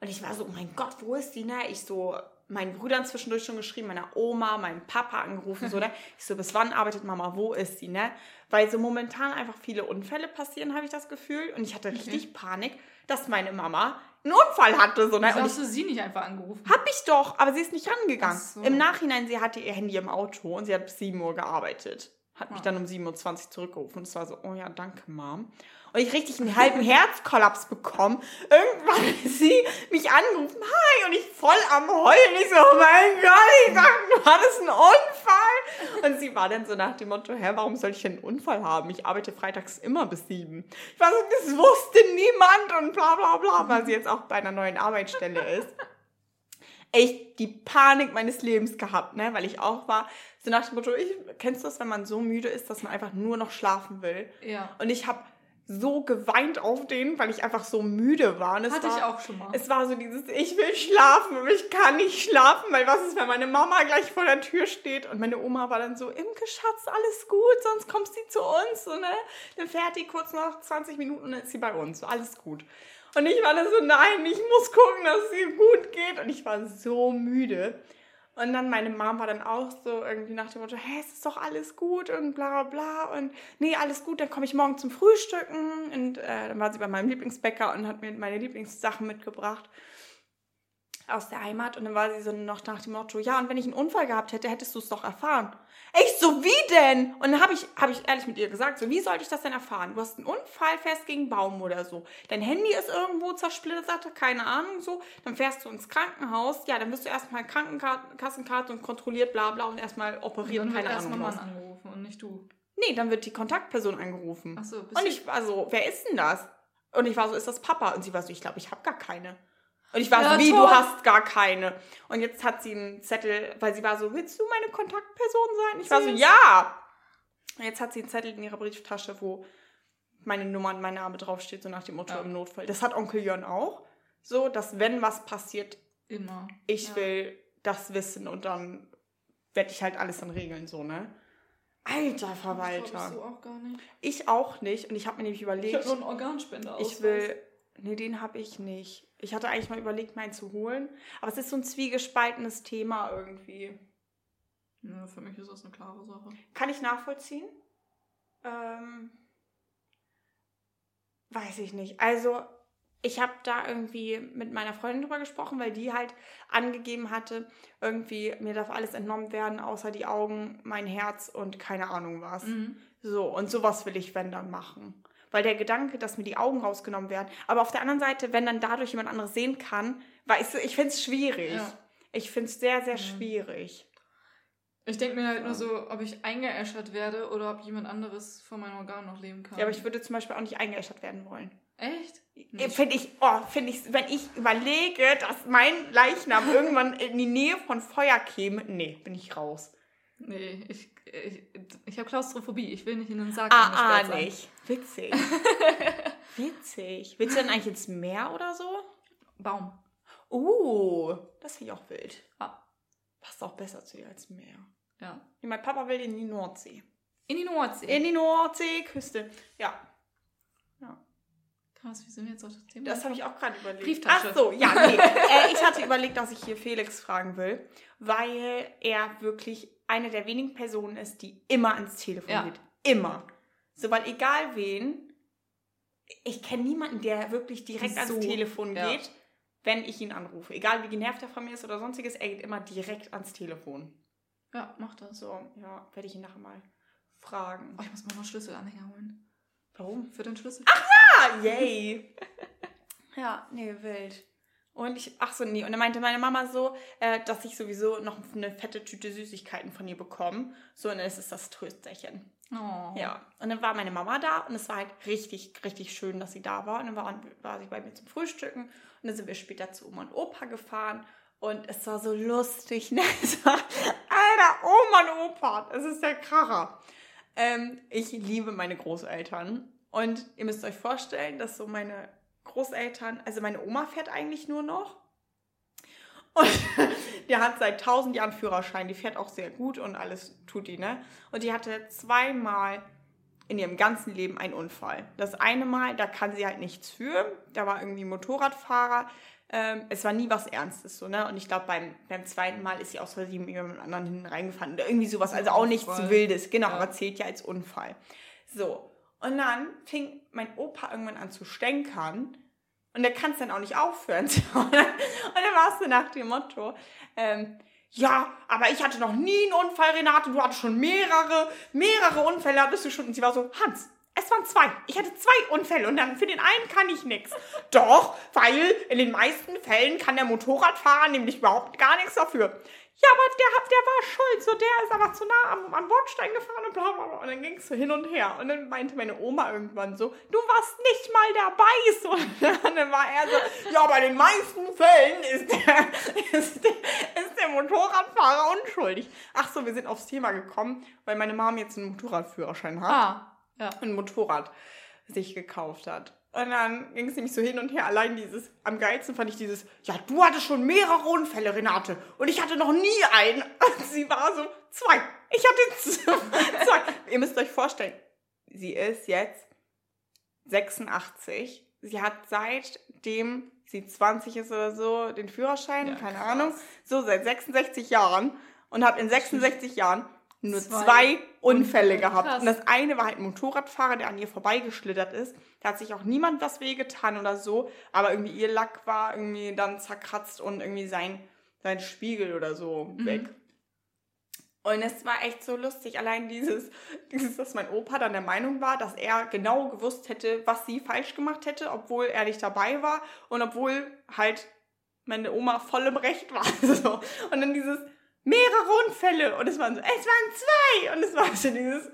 Und ich war so, oh mein Gott, wo ist die? Ne? Ich so, meinen Brüdern zwischendurch schon geschrieben, meiner Oma, meinem Papa angerufen, so, ne? Ich so, bis wann arbeitet Mama? Wo ist sie, ne? Weil so momentan einfach viele Unfälle passieren, habe ich das Gefühl. Und ich hatte richtig Panik, dass meine Mama einen Unfall hatte, so, ne? Wieso hast du sie nicht einfach angerufen? hab ich doch, aber sie ist nicht rangegangen. So. Im Nachhinein, sie hatte ihr Handy im Auto und sie hat bis 7 Uhr gearbeitet. Hat mich Ah. dann um 7.20 Uhr zurückgerufen. Und es war so, oh ja, danke, Mom. Und ich richtig einen halben Herzkollaps bekommen. Irgendwann hat sie mich angerufen, hi, und ich voll am Heulen. Ich so, oh mein Gott, ich dachte, du hattest einen Unfall. Und sie war dann so nach dem Motto, hä, warum soll ich denn einen Unfall haben? Ich arbeite freitags immer bis 7. Ich war so, das wusste niemand und bla bla bla, weil sie jetzt auch bei einer neuen Arbeitsstelle ist echt die Panik meines Lebens gehabt, ne? Weil ich auch war, so nach dem Motto, ich, kennst du das, wenn man so müde ist, dass man einfach nur noch schlafen will? Ja. Und ich habe so geweint auf den, weil ich einfach so müde war. Und es Hatte war, ich auch schon mal. Es war so dieses, ich will schlafen, aber ich kann nicht schlafen, weil was ist, wenn meine Mama gleich vor der Tür steht? Und meine Oma war dann so, Imke, Schatz, alles gut, sonst kommt sie zu uns. So, ne? Dann fährt die kurz noch 20 Minuten und dann ist sie bei uns. So, alles gut. Und ich war dann so, nein, ich muss gucken, dass es ihr gut geht. Und ich war so müde. Und dann meine Mom war dann auch so irgendwie nach dem Motto, hä, es ist doch alles gut und bla bla bla. Und nee, alles gut, dann komme ich morgen zum Frühstücken. Und äh, dann war sie bei meinem Lieblingsbäcker und hat mir meine Lieblingssachen mitgebracht aus der Heimat. Und dann war sie so noch nach dem Motto, ja, und wenn ich einen Unfall gehabt hätte, hättest du es doch erfahren. Ich so, wie denn? Und dann habe ich, hab ich ehrlich mit ihr gesagt, so, wie sollte ich das denn erfahren? Du hast einen Unfall, fährst gegen einen Baum oder so. Dein Handy ist irgendwo zersplittert, keine Ahnung, so. Dann fährst du ins Krankenhaus. Ja, dann wirst du erstmal Krankenkassenkarte und kontrolliert, bla bla, und erstmal operiert, dann wird keine erst Ahnung. nochmal was. angerufen und nicht du. Nee, dann wird die Kontaktperson angerufen. Ach so, bist Und ich war so, wer ist denn das? Und ich war so, ist das Papa? Und sie war so, ich glaube, ich habe gar keine. Und ich war Ja, so, wie, toll. du hast gar keine. Und jetzt hat sie einen Zettel, weil sie war so, willst du meine Kontaktperson sein? Ich war so, ja. Und jetzt hat sie einen Zettel in ihrer Brieftasche, wo meine Nummer und mein Name draufsteht, so nach dem Motto Ja. im Notfall. Das hat Onkel Jörn auch. So, dass wenn was passiert, Immer. ich Ja. will das wissen und dann werde ich halt alles dann regeln, so, ne? Alter Ich Verwalter. so auch gar nicht. Ich auch nicht. Und ich habe mir nämlich Ich überlegt, habe nur einen Organspender ich will. Nee, den habe ich nicht. Ich hatte eigentlich mal überlegt, meinen zu holen. Aber es ist so ein zwiegespaltenes Thema irgendwie. Ja, für mich ist das eine klare Sache. Kann ich nachvollziehen? Ähm, weiß ich nicht. Also, ich habe da irgendwie mit meiner Freundin drüber gesprochen, weil die halt angegeben hatte, irgendwie, mir darf alles entnommen werden, außer die Augen, mein Herz und keine Ahnung was. Mhm. So, und sowas will ich, wenn dann machen. Weil der Gedanke, dass mir die Augen rausgenommen werden, aber auf der anderen Seite, wenn dann dadurch jemand anderes sehen kann, weißt du, ich finde es schwierig. Ja. Ich finde es sehr, sehr Ja. schwierig. Ich denke mir halt nur so, ob ich eingeäschert werde oder ob jemand anderes von meinen Organen noch leben kann. Ja, aber ich würde zum Beispiel auch nicht eingeäschert werden wollen. Echt? Finde ich, oh, finde ich, wenn ich überlege, dass mein Leichnam irgendwann in die Nähe von Feuer käme, nee, bin ich raus. Nee, ich, ich, ich habe Klaustrophobie. Ich will nicht in einen Sarg Ah, ah, nicht. Witzig. Witzig. Willst du denn eigentlich ins Meer oder so? Baum. Uh, das finde ich auch wild. Ah. Passt auch besser zu dir als Meer. Ja. Mein Papa will in die Nordsee. In die Nordsee. In die Nordseeküste. Ja, Krass, wie sind wir jetzt auf das Thema? das habe ich auch gerade überlegt. Brieftasche. Ach so, ja, nee. äh, ich hatte überlegt, dass ich hier Felix fragen will, weil er wirklich eine der wenigen Personen ist, die immer ans Telefon Ja. geht. Immer. So, weil egal wen, ich kenne niemanden, der wirklich direkt So, ans Telefon ja. geht, wenn ich ihn anrufe. Egal wie genervt er von mir ist oder sonstiges, er geht immer direkt ans Telefon. Ja, mach das. So, ja, werde ich ihn nachher mal fragen. Oh, ich muss mal noch Schlüsselanhänger holen. Warum? Für den Schlüssel. Ah, yay. ja, nee, wild. Und ich, ach so, nee. Und dann meinte meine Mama so, äh, dass ich sowieso noch eine fette Tüte Süßigkeiten von ihr bekomme. So, und dann ist es das Trösterchen. Oh. Ja. Und dann war meine Mama da und es war halt richtig, richtig schön, dass sie da war. Und dann war, war sie bei mir zum Frühstücken. Und dann sind wir später zu Oma und Opa gefahren. Und es war so lustig, ne? Es war, Alter, Oma und Opa, das ist der Kracher. Ähm, ich liebe meine Großeltern. Und ihr müsst euch vorstellen, dass so meine Großeltern, also meine Oma fährt eigentlich nur noch. Und die hat seit tausend Jahren Führerschein. Die fährt auch sehr gut und alles tut die, ne? Und die hatte zweimal in ihrem ganzen Leben einen Unfall. Das eine Mal, da kann sie halt nichts für. Da war irgendwie Motorradfahrer. Ähm, es war nie was Ernstes, so, ne? Und ich glaube, beim, beim zweiten Mal ist sie aus Versehen mit jemand anderen hinten reingefahren. Oder irgendwie sowas. Also auch nichts. Wildes. Genau, Ja. aber zählt ja als Unfall. So. Und dann fing mein Opa irgendwann an zu stänkern. Und der kann es dann auch nicht aufhören. und dann war es so nach dem Motto, ähm, ja, aber ich hatte noch nie einen Unfall, Renate. Du hattest schon mehrere, mehrere Unfälle, hattest du schon. Und sie war so, Hans, es waren zwei. Ich hatte zwei Unfälle und dann für den einen kann ich nichts. Doch, weil in den meisten Fällen kann der Motorradfahrer nämlich überhaupt gar nichts dafür. Ja, aber der, hat- der war schuld, so der ist aber zu nah am, am Bordstein gefahren und bla bla bla. Und dann ging es so hin und her. Und dann meinte meine Oma irgendwann so, du warst nicht mal dabei. So. Und dann war er so, ja, aber in den meisten Fällen ist der, ist der, ist der Motorradfahrer unschuldig. Ach so, wir sind aufs Thema gekommen, weil meine Mom jetzt einen Motorradführerschein hat Ah, ja. ein Motorrad sich gekauft hat. Und dann ging es nämlich so hin und her. Allein dieses, am geilsten fand ich dieses, ja, du hattest schon mehrere Unfälle, Renate. Und ich hatte noch nie einen. Und sie war so, zwei. Ich hatte zwei. Ihr müsst euch vorstellen, sie ist jetzt 86. Sie hat seitdem sie 20 ist oder so den Führerschein, Ja, keine krass. Ahnung, so seit 66 Jahren und hat in 66 Jahren nur Zwei zwei, Unfälle gehabt. krass. Und das eine war halt ein Motorradfahrer, der an ihr vorbeigeschlittert ist. Da hat sich auch niemand was wehgetan oder so, aber irgendwie ihr Lack war irgendwie dann zerkratzt und irgendwie sein, sein Spiegel oder so Mhm. weg. Und es war echt so lustig, allein dieses, dieses, dass mein Opa dann der Meinung war, dass er genau gewusst hätte, was sie falsch gemacht hätte, obwohl er nicht dabei war und obwohl halt meine Oma voll im Recht war. So. Und dann dieses mehrere Unfälle und es waren so, es waren zwei und es war so dieses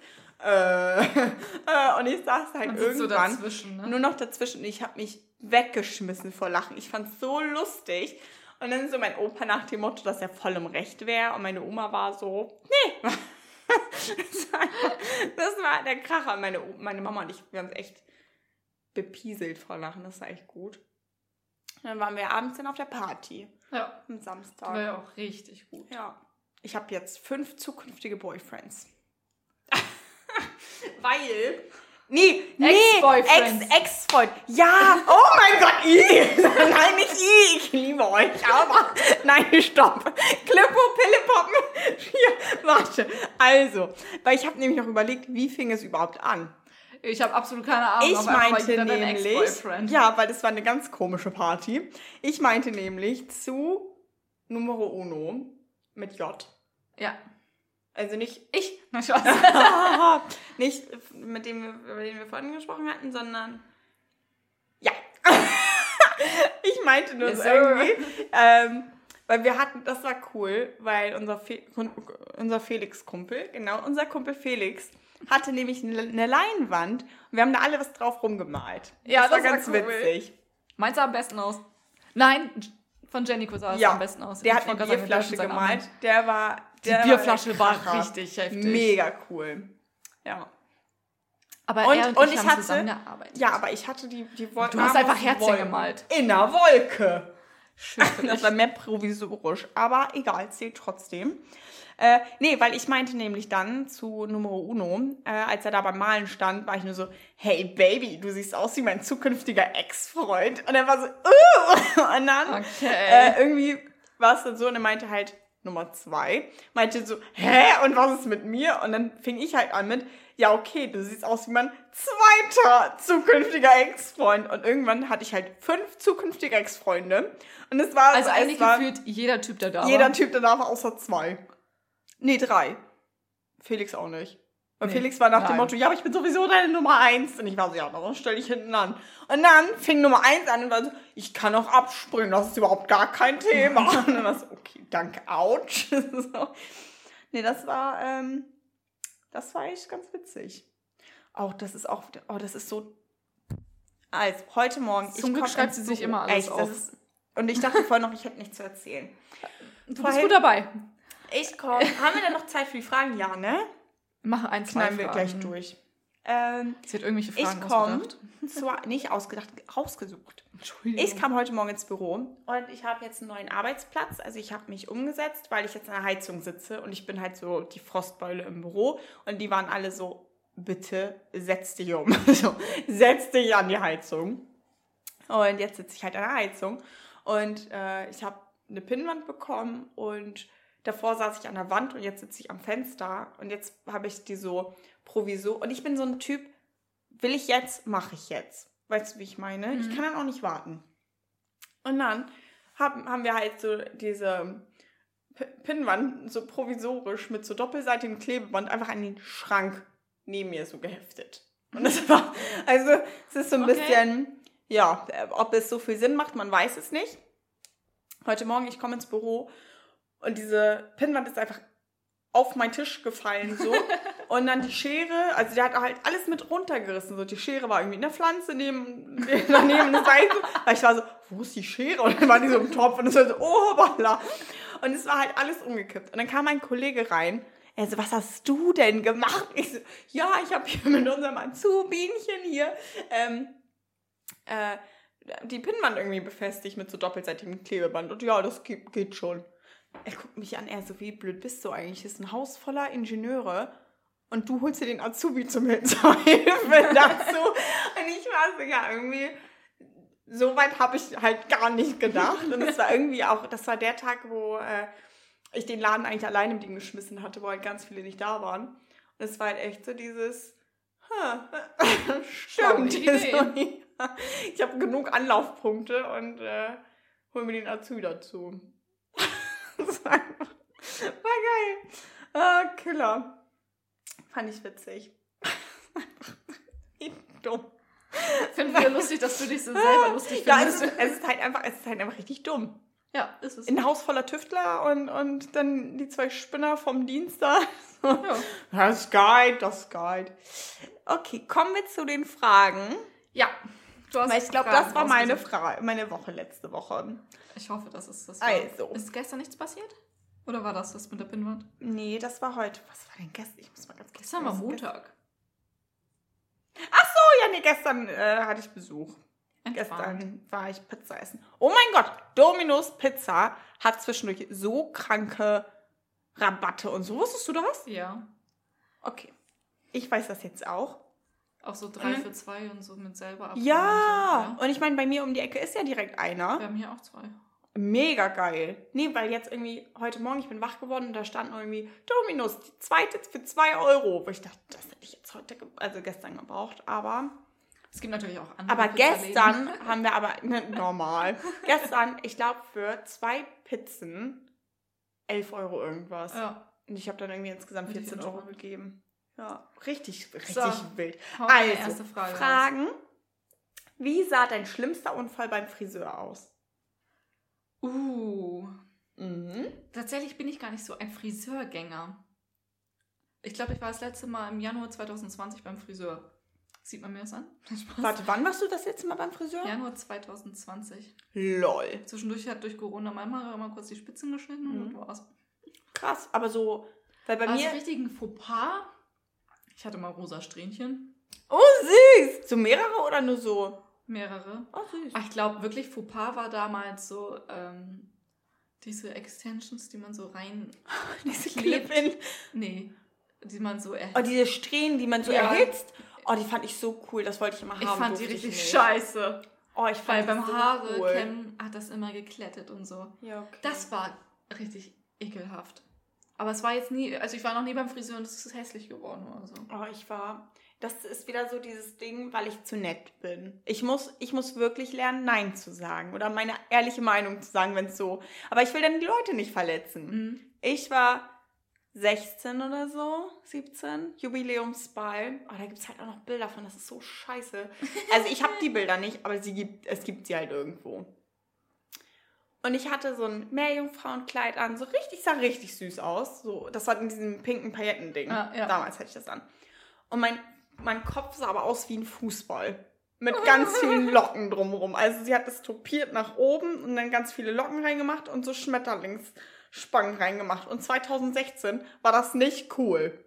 äh, äh, und ich saß halt so irgendwann dazwischen, ne? nur noch dazwischen und ich habe mich weggeschmissen vor Lachen. Ich fand's so lustig. Und dann so mein Opa nach dem Motto, dass er voll im Recht wäre. Und meine Oma war so, nee. das, war, das war der Kracher. Meine, meine Mama und ich, wir haben uns echt bepieselt vor Lachen. Das war echt gut. Und dann waren wir abends dann auf der Party. Ja, Am die war Samstag. ja auch richtig gut. Ja. Ich habe jetzt fünf zukünftige Boyfriends. Weil. Nee, nee, Ex-Boyfriends. Ex, Ex-Freund. Ja, oh mein Gott, i. Nein, nicht i. Ich liebe euch, aber nein, stopp. Klippo, Pillepoppen. Hier, warte. Also, weil ich habe nämlich noch überlegt, wie fing es überhaupt an? Ich habe absolut keine Ahnung. Ich meinte nämlich, ja, weil das war eine ganz komische Party. Ich meinte nämlich zu Numero Uno mit J. Ja. Also nicht Ich? Na, Spaß. nicht mit dem, über den wir vorhin gesprochen hatten, sondern ja. ich meinte nur so sir. irgendwie. Ähm, weil wir hatten, das war cool, weil unser, Fe unser Felix-Kumpel, genau, unser Kumpel Felix, hatte nämlich eine Leinwand und wir haben da alle was drauf rumgemalt. Ja, das war das war ganz cool. witzig. Meins sah am besten aus. Nein, von Jennico sah es Ja, am besten aus. Der Ich hat eine sagen, Bierflasche seinen gemalt. Der war. Die Der Bierflasche war, war der richtig heftig. Mega cool. Ja. Aber Und- er und, und ich, ich hatte- zusammengearbeitet. Ja, aber ich hatte die, die Wolken. Du hast einfach Herzchen gemalt. In einer Wolke. Schön Das war mehr provisorisch, aber egal, zählt trotzdem. Äh, nee, weil ich meinte nämlich dann zu Numero Uno, äh, als er da beim Malen stand, war ich nur so, hey Baby, du siehst aus wie mein zukünftiger Ex-Freund. Und er war so, uh! Und dann Okay. äh, irgendwie war es dann so und er meinte halt Nummer zwei, meinte so, hä, und was ist mit mir? Und dann fing ich halt an mit, ja okay, du siehst aus wie mein zweiter zukünftiger Ex-Freund. Und irgendwann hatte ich halt fünf zukünftige Ex-Freunde. Und es war also eigentlich war gefühlt jeder Typ, der da jeder war. Typ danach außer zwei. Nee, drei. Felix auch nicht. Und Nee, Felix war nach dem nein. Motto, ja, aber ich bin sowieso deine Nummer eins. Und ich war so, ja, dann stell dich hinten an. Und dann fing Nummer eins an und war so, ich kann auch abspringen, das ist überhaupt gar kein Thema. und dann war so, okay, danke, ouch. so. Nee, das war, ähm, das war echt ganz witzig. Auch, das ist auch, oh, das ist so, also, heute Morgen. Zum Glück schreibt sie sich immer alles echt, auf. Ist, und ich dachte vorhin noch, ich hätte nichts zu erzählen. Du bist Vorhin- gut dabei. Ich komme. Haben wir denn noch Zeit für die Fragen? Ja, ne? Mach ein, zwei Knallen wir gleich durch. Ähm, Sie hat irgendwelche Fragen ich komme ausgedacht. zwar nicht ausgedacht, rausgesucht. Entschuldigung. Ich kam heute Morgen ins Büro und ich habe jetzt einen neuen Arbeitsplatz. Also ich habe mich umgesetzt, weil ich jetzt an der Heizung sitze und ich bin halt so die Frostbeule im Büro und die waren alle so, bitte setz dich um. so, setz dich an die Heizung. Und jetzt sitze ich halt an der Heizung und äh, ich habe eine Pinnwand bekommen und davor saß ich an der Wand und jetzt sitze ich am Fenster und jetzt habe ich die so provisor. Und ich bin so ein Typ, will ich jetzt, mache ich jetzt. Weißt du, wie ich meine? Ich kann dann auch nicht warten. Und dann haben, haben wir halt so diese Pinnwand so provisorisch mit so doppelseitigem Klebeband einfach an den Schrank neben mir so geheftet. Und das war, also es ist so ein Okay. bisschen, ja, ob es so viel Sinn macht, man weiß es nicht. Heute Morgen, ich komme ins Büro und diese Pinnwand ist einfach auf meinen Tisch gefallen so und dann die Schere, also der hat halt alles mit runtergerissen, so die Schere war irgendwie in der Pflanze neben daneben das so, weil ich war so, wo ist die Schere und dann war die so im Topf und es war so, oh hoppala. und es war halt alles umgekippt und dann kam ein Kollege rein, er so, was hast du denn gemacht? Ich so, ja, ich habe hier mit unserem Azubinchen hier ähm, äh, die Pinnwand irgendwie befestigt mit so doppelseitigem Klebeband und ja, das geht, geht schon. Er guckt mich an, er so, wie blöd bist du eigentlich? Das ist ein Haus voller Ingenieure und du holst dir den Azubi zum Hilfe dazu. Und ich war so, ja, irgendwie, so weit habe ich halt gar nicht gedacht. Und es war irgendwie auch, das war der Tag, wo äh, ich den Laden eigentlich alleine mit ihm geschmissen hatte, wo halt ganz viele nicht da waren. Und es war halt echt so dieses, stimmt. Ich habe genug Anlaufpunkte und äh, hol mir den Azubi dazu. das war, war geil. Ah, Killer. Fand ich witzig. Wie dumm. Finden wir lustig, dass du dich so selber lustig Ja, es findest. ist, es ist halt einfach, es ist halt einfach richtig dumm. Ja, ist es. Ein Haus voller Tüftler und, und dann die zwei Spinner vom Dienst da. Ja. Das ist geil, das ist geil. Okay, kommen wir zu den Fragen. ja. Du hast Weil ich glaube, das war meine, rausgesucht. Fra meine Woche letzte Woche. Ich hoffe, das ist das. War. Also. Ist gestern nichts passiert? Oder war das das mit der Pinnwand? Nee, das war heute. Was war denn gestern? Ich muss mal ganz kurz. Gestern war Montag. Oh ja, nee, gestern äh, hatte ich Besuch. Entspannt. Gestern war ich Pizza essen. Oh mein Gott, Domino's Pizza hat zwischendurch so kranke Rabatte und so. Wusstest du das? Ja. Okay. Ich weiß das jetzt auch. Auch so drei Mhm. für zwei und so mit selber abholen Ja, und so. und ich meine, bei mir um die Ecke ist ja direkt ja. einer. Wir haben hier auch zwei. Mega geil. Nee, weil jetzt irgendwie heute Morgen, ich bin wach geworden und da stand irgendwie Dominos, die zweite für 2 Euro. Wo ich dachte, das hätte ich jetzt heute, also gestern gebraucht, aber. Es gibt natürlich auch andere Aber gestern haben wir aber, ne, normal. gestern, ich glaube, für zwei Pizzen 11 Euro irgendwas. Ja. Und ich habe dann irgendwie insgesamt Hätte ich 14 auch schon Euro gegeben. Ja, richtig, richtig So. wild. Also, erste Frage. Fragen. Wie sah dein schlimmster Unfall beim Friseur aus? Uh. Mhm. Tatsächlich bin ich gar nicht so ein Friseurgänger. Ich glaube, ich war das letzte Mal im Januar 2020 beim Friseur. Sieht man mir das an? Warte, wann warst du das letzte Mal beim Friseur? Januar 2020. Lol. Zwischendurch hat durch Corona mein Haare immer kurz die Spitzen geschnitten Mhm. und war's. Krass, aber so, weil bei Aber so mir. richtigen Fauxpas. Ich hatte mal rosa Strähnchen. Oh, süß! So mehrere oder nur so? Mehrere. Oh, süß. Ich glaube wirklich, Fauxpas war damals so ähm, diese Extensions, die man so rein. Diese. Clip-In. Nee, die man so erhält. Oh, diese Strähnen, die man so Ja. erhitzt. Oh, die fand ich so cool. Das wollte ich immer haben. ich fand die richtig scheiße. Oh, ich fand Weil beim so Haare cool. hat das immer geklettet und so. Ja, okay. Das war richtig ekelhaft. Aber es war jetzt nie, also ich war noch nie beim Friseur und es ist hässlich geworden oder so. Oh, ich war. Das ist wieder so dieses Ding, weil ich zu nett bin. Ich muss, ich muss wirklich lernen, Nein zu sagen oder meine ehrliche Meinung zu sagen, wenn es so. Aber ich will dann die Leute nicht verletzen. Mhm. Ich war 16 oder so, 17, Jubiläumsball. Oh, da gibt es halt auch noch Bilder von, das ist so scheiße. Also ich habe die Bilder nicht, aber sie gibt, es gibt sie halt irgendwo. Und ich hatte so ein Meerjungfrauenkleid an, so richtig, sah richtig süß aus. So, das war in diesem pinken Paillettending. Ah, ja. Damals hatte ich das an. Und mein, mein Kopf sah aber aus wie ein Fußball. Mit ganz vielen Locken drumherum. Also sie hat es topiert nach oben und dann ganz viele Locken reingemacht und so Schmetterlingsspangen reingemacht. Und 2016 war das nicht cool.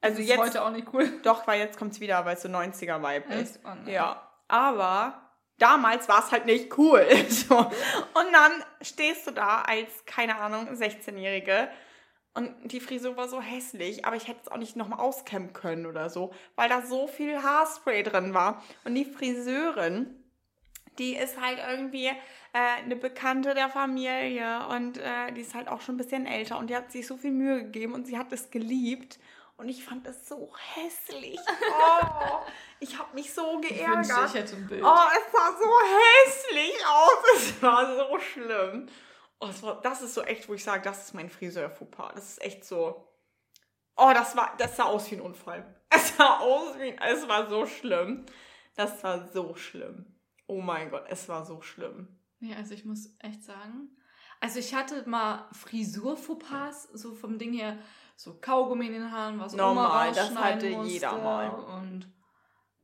Also Das ist jetzt, heute auch nicht cool. doch, weil jetzt kommt es wieder, weil es so 90er-Vibe ist. Oh nein. Ja, aber damals war es halt nicht cool. So. Und dann stehst du da als, keine Ahnung, 16-Jährige und die Frisur war so hässlich, aber ich hätte es auch nicht nochmal auskämmen können oder so, weil da so viel Haarspray drin war. Und die Friseurin, die ist halt irgendwie äh, eine Bekannte der Familie und äh, die ist halt auch schon ein bisschen älter und die hat sich so viel Mühe gegeben und sie hat es geliebt. Und ich fand es so hässlich. Oh, ich habe mich so Ich geärgert. wünschte, ich hätte ein Bild. Oh, es sah so hässlich aus. Es war so schlimm. Oh, es war, das ist so echt, wo ich sage, das ist mein Friseur-Fauxpas. Das ist echt so. Oh, das war, das sah aus wie ein Unfall. Es sah aus wie, es war so schlimm. Das war so schlimm. Oh mein Gott, es war so schlimm. Nee, also ich muss echt sagen, also ich hatte mal Frisur-Fauxpas, so vom Ding her, so Kaugummi in den Haaren, was Normal, Oma das hatte jeder mal. Und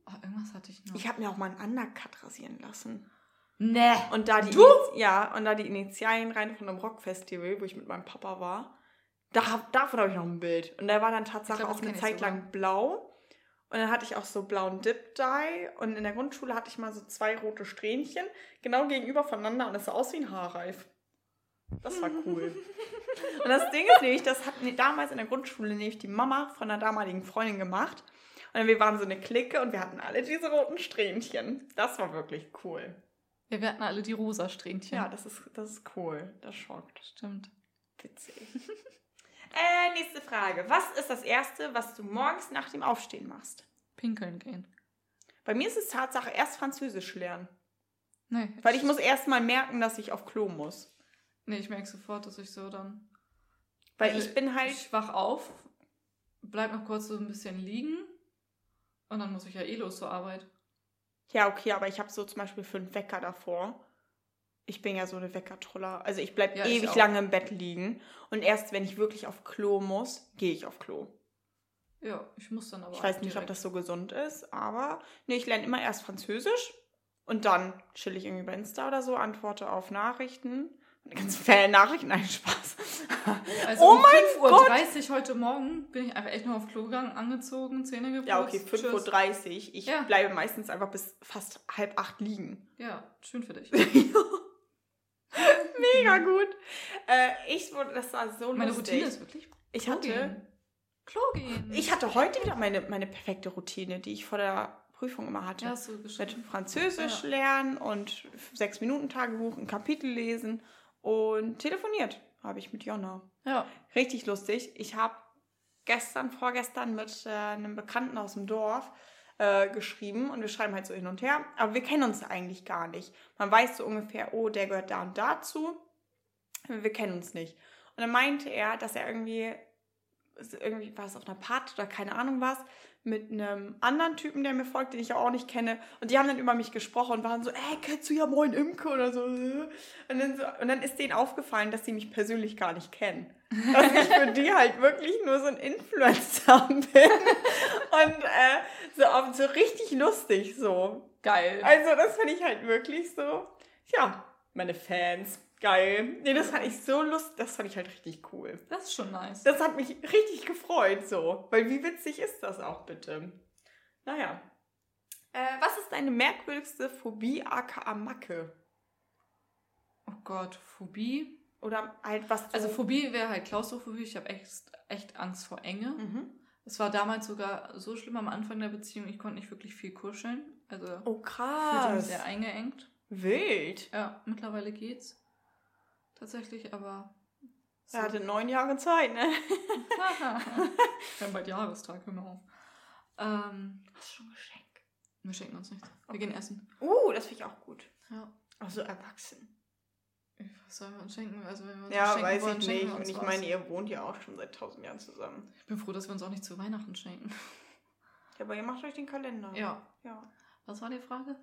oh, irgendwas hatte ich noch. Ich habe mir auch mal einen Undercut rasieren lassen. Nee. Und da die, Du? Ja, und da die Initialien rein von einem Rockfestival, wo ich mit meinem Papa war, da, davon habe ich noch ein Bild. Und der war dann Tatsache glaub, auch das eine Zeit sogar. lang blau. Und dann hatte ich auch so blauen Dip-Dye. Und in der Grundschule hatte ich mal so zwei rote Strähnchen, genau gegenüber voneinander. Und es sah aus wie ein Haarreif. Das war cool. und das Ding ist nämlich, das hat mir damals in der Grundschule nämlich die Mama von einer damaligen Freundin gemacht. Und wir waren so eine Clique und wir hatten alle diese roten Strähnchen. Das war wirklich cool. Ja, wir hatten alle die rosa Strähnchen. Ja, das ist, das ist cool. Das schockt. stimmt. Witzig. äh, nächste Frage. Was ist das Erste, was du morgens nach dem Aufstehen machst? Pinkeln gehen. Bei mir ist es Tatsache erst Französisch lernen. Nee. Weil ich muss erst mal merken, dass ich auf Klo muss. Nee, ich merke sofort, dass ich so dann. Weil Also, ich bin halt. Ich wach auf, bleib noch kurz so ein bisschen liegen und dann muss ich ja eh los zur Arbeit. Ja, okay, aber ich habe so zum Beispiel fünf Wecker davor. Ich bin ja so eine Weckertroller. Also ich bleib Ja, ich ewig auch. lange im Bett liegen. Und erst wenn ich wirklich auf Klo muss, gehe ich auf Klo. Ja, ich muss dann aber. Ich weiß nicht, ob direkt. das so gesund ist, aber nee, ich lerne immer erst Französisch und dann chill ich irgendwie bei Insta oder so, antworte auf Nachrichten. Ganz Fan-Nachrichten, nein, Spaß. Also Oh um mein 5.30 Uhr heute Morgen bin ich einfach echt nur auf Klo gegangen, angezogen, Zähne geputzt. Ja, okay, tschüss. 5.30 Uhr. Ich Ja. bleibe meistens einfach bis fast halb acht liegen. Ja, schön für dich. Mega gut. Äh, ich wurde, das war so Meine lustig. Routine ist wirklich ich Klo hatte, gehen. Klo gehen. Ich hatte heute wieder meine, meine perfekte Routine, die ich vor der Prüfung immer hatte. ja, du Mit. Französisch Ja. lernen und sechs Minuten Tagebuch, ein Kapitel lesen und telefoniert habe ich mit Jonna. Ja. Richtig lustig. Ich habe gestern, vorgestern mit äh, einem Bekannten aus dem Dorf äh, geschrieben und wir schreiben halt so hin und her, aber wir kennen uns eigentlich gar nicht. Man weiß so ungefähr, oh, der gehört da und dazu. Wir kennen uns nicht. Und dann meinte er, dass er irgendwie, irgendwie war es auf einer Party oder keine Ahnung was, mit einem anderen Typen, der mir folgt, den ich auch nicht kenne. Und die haben dann über mich gesprochen und waren so, ey, kennst du ja moin Imke oder so. Und dann, so, und dann ist denen aufgefallen, dass sie mich persönlich gar nicht kennen. Dass ich für die halt wirklich nur so ein Influencer bin. Und äh, so, so richtig lustig so. Geil. Also das finde ich halt wirklich so, ja, meine Fans, geil. Nee, das fand ich so lustig, das fand ich halt richtig cool. Das ist schon nice. Das hat mich richtig gefreut so, weil wie witzig ist das auch bitte? Naja. Äh, was ist deine merkwürdigste Phobie aka Macke? Oh Gott, Phobie. Oder halt was. Also Phobie wäre halt Klaustrophobie. Ich habe echt, echt Angst vor Enge. Mhm. Es war damals sogar so schlimm am Anfang der Beziehung, ich konnte nicht wirklich viel kuscheln. Also Oh fühlte mich krass. sehr eingeengt. Wild. Ja, mittlerweile geht's. Tatsächlich, aber. So. Er hatte neun Jahre Zeit, ne? Wir haben bald Jahrestag, hör mal auf. Ähm, Hast du schon ein Geschenk? wir schenken uns nichts. Wir Okay. gehen essen. Uh, das finde ich auch gut. Ja. Also erwachsen. Was sollen wir uns schenken? Also, wenn wir uns Ja, weiß wollen, ich nicht. Und ich was. meine, ihr wohnt ja auch schon seit tausend Jahren zusammen. Ich bin froh, dass wir uns auch nicht zu Weihnachten schenken. Ja, aber ihr macht euch den Kalender. Ja. Ja. Was war die Frage?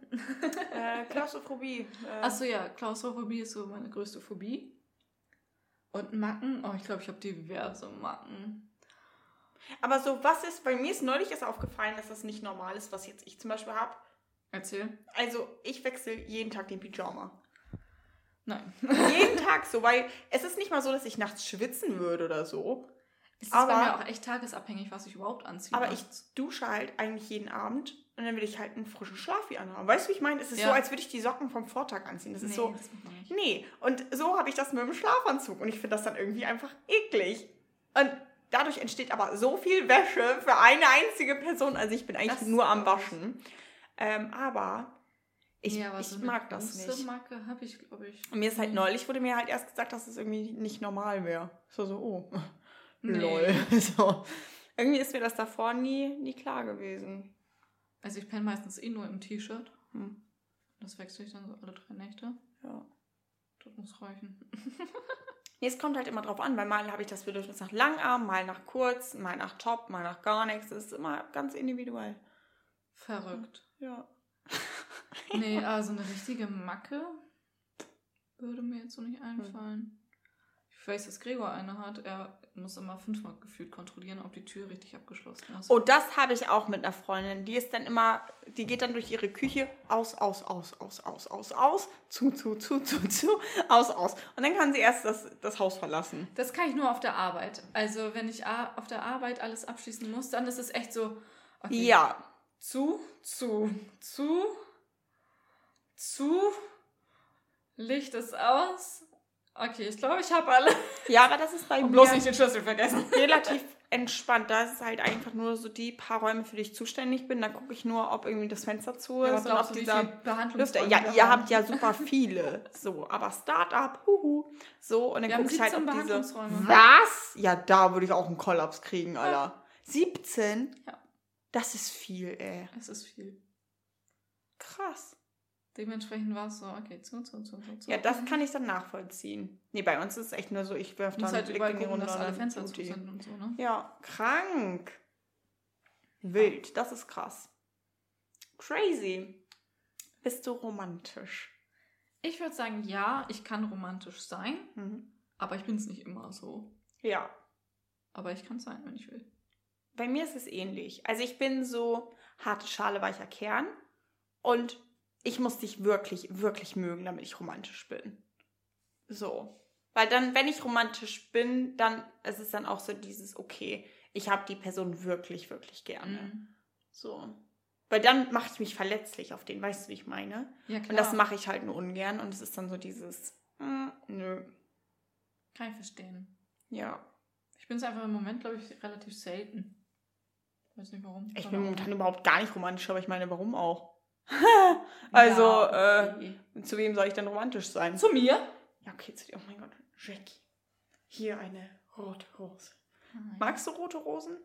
Äh, Klaustrophobie. Äh, Achso, ja, Klaustrophobie ist so meine größte Phobie. Und Macken? Oh, ich glaube, ich habe diverse Macken. Aber so, was ist, bei mir ist neulich ist aufgefallen, dass das nicht normal ist, was jetzt ich zum Beispiel habe. Erzähl. Also, ich wechsle jeden Tag den Pyjama. Nein. jeden Tag so, weil es ist nicht mal so, dass ich nachts schwitzen würde oder so. Es ist Aber- bei mir auch echt tagesabhängig, was ich überhaupt anziehe. Aber ich dusche halt eigentlich jeden Abend und dann will ich halt einen frischen Schlafi anhaben. Weißt du, wie ich meine? Es ist Ja. so, als würde ich die Socken vom Vortag anziehen. Das ist so, das. Nee, und so habe ich das mit dem Schlafanzug und ich finde das dann irgendwie einfach eklig. Und dadurch entsteht aber so viel Wäsche für eine einzige Person. Also ich bin eigentlich Das nur am. Waschen. Ähm, aber ich, Nee, aber ich so mag das nicht. Macke habe ich, glaube ich. Und mir ist halt neulich, wurde mir halt erst gesagt, dass es irgendwie nicht normal wäre. So, so, oh, Nee. lol. So. Irgendwie ist mir das davor nie, nie klar gewesen. Also ich penne meistens eh nur im T-Shirt. Hm. Das wechsle ich dann so alle drei Nächte. Ja. Das muss reichen. Nee, es kommt halt immer drauf an, weil mal habe ich das Bedürfnis nach Langarm, mal nach kurz, mal nach Top, mal nach gar nichts. Das ist immer ganz individuell. Verrückt. Ja. Nee, also eine richtige Macke würde mir jetzt so nicht einfallen. Ich weiß, dass Gregor eine hat. Er muss immer fünfmal gefühlt kontrollieren, ob die Tür richtig abgeschlossen ist. Oh, das habe ich auch mit einer Freundin. Die ist dann immer, die geht dann durch ihre Küche aus, aus, aus, aus, aus, aus, aus, zu, zu, zu, zu, zu, aus, aus. Und dann kann sie erst das, das Haus verlassen. Das kann ich nur auf der Arbeit. Also wenn ich auf der Arbeit alles abschließen muss, dann ist es echt so. okay, Ja. Zu, zu, zu, zu. Licht ist aus. Okay, ich glaube, ich habe alle. Ja, aber das ist bei Und mir bloß nicht den Schlüssel vergessen. relativ entspannt. Da ist es halt einfach nur so die paar Räume, für die ich zuständig bin. Da gucke ich nur, ob irgendwie das Fenster zu Ja, ist aber und ob dieser Lüfter. Ja, ihr haben? habt ja super viele. So, aber Start-up, huhu. So, und dann gucke ich halt, 17 ob diese. Was? Ja, da würde ich auch einen Kollaps kriegen, Alter. 17? Ja. Das ist viel, ey. Es ist viel. Krass. Dementsprechend war es so, okay, zu, zu, zu, zu, zu. Ja, das kann ich dann nachvollziehen. Nee, bei uns ist es echt nur so, ich werfe Du da musst einen halt Blick in die Runde dass alle dann Fenster zu sind und so, ne? Ja, krank. Wild, das ist krass. Crazy. Bist du romantisch? Ich würde sagen, ja, ich kann romantisch sein, Mhm. aber ich bin es nicht immer so. Ja. Aber ich kann es sein, wenn ich will. Bei mir ist es ähnlich. Also ich bin so harte Schale, weicher Kern. Und ich muss dich wirklich, wirklich mögen, damit ich romantisch bin. So. Weil dann, wenn ich romantisch bin, dann ist es dann auch so dieses, okay, ich habe die Person wirklich, wirklich gerne. Mhm. So. Weil dann mache ich mich verletzlich auf den, weißt du, wie ich meine? Ja, klar. Und das mache ich halt nur ungern und es ist dann so dieses, hm, nö, Kann ich verstehen. ja. Ich bin es einfach im Moment, glaube ich, relativ selten. Weiß nicht warum. Ich bin momentan überhaupt gar nicht romantisch, aber ich meine, warum auch? also, Ja, okay. äh, zu wem soll ich denn romantisch sein? Zu mir? Ja, okay, zu dir. Oh mein Gott, Jackie. Hier eine rote Rose. Nein. Magst du rote Rosen?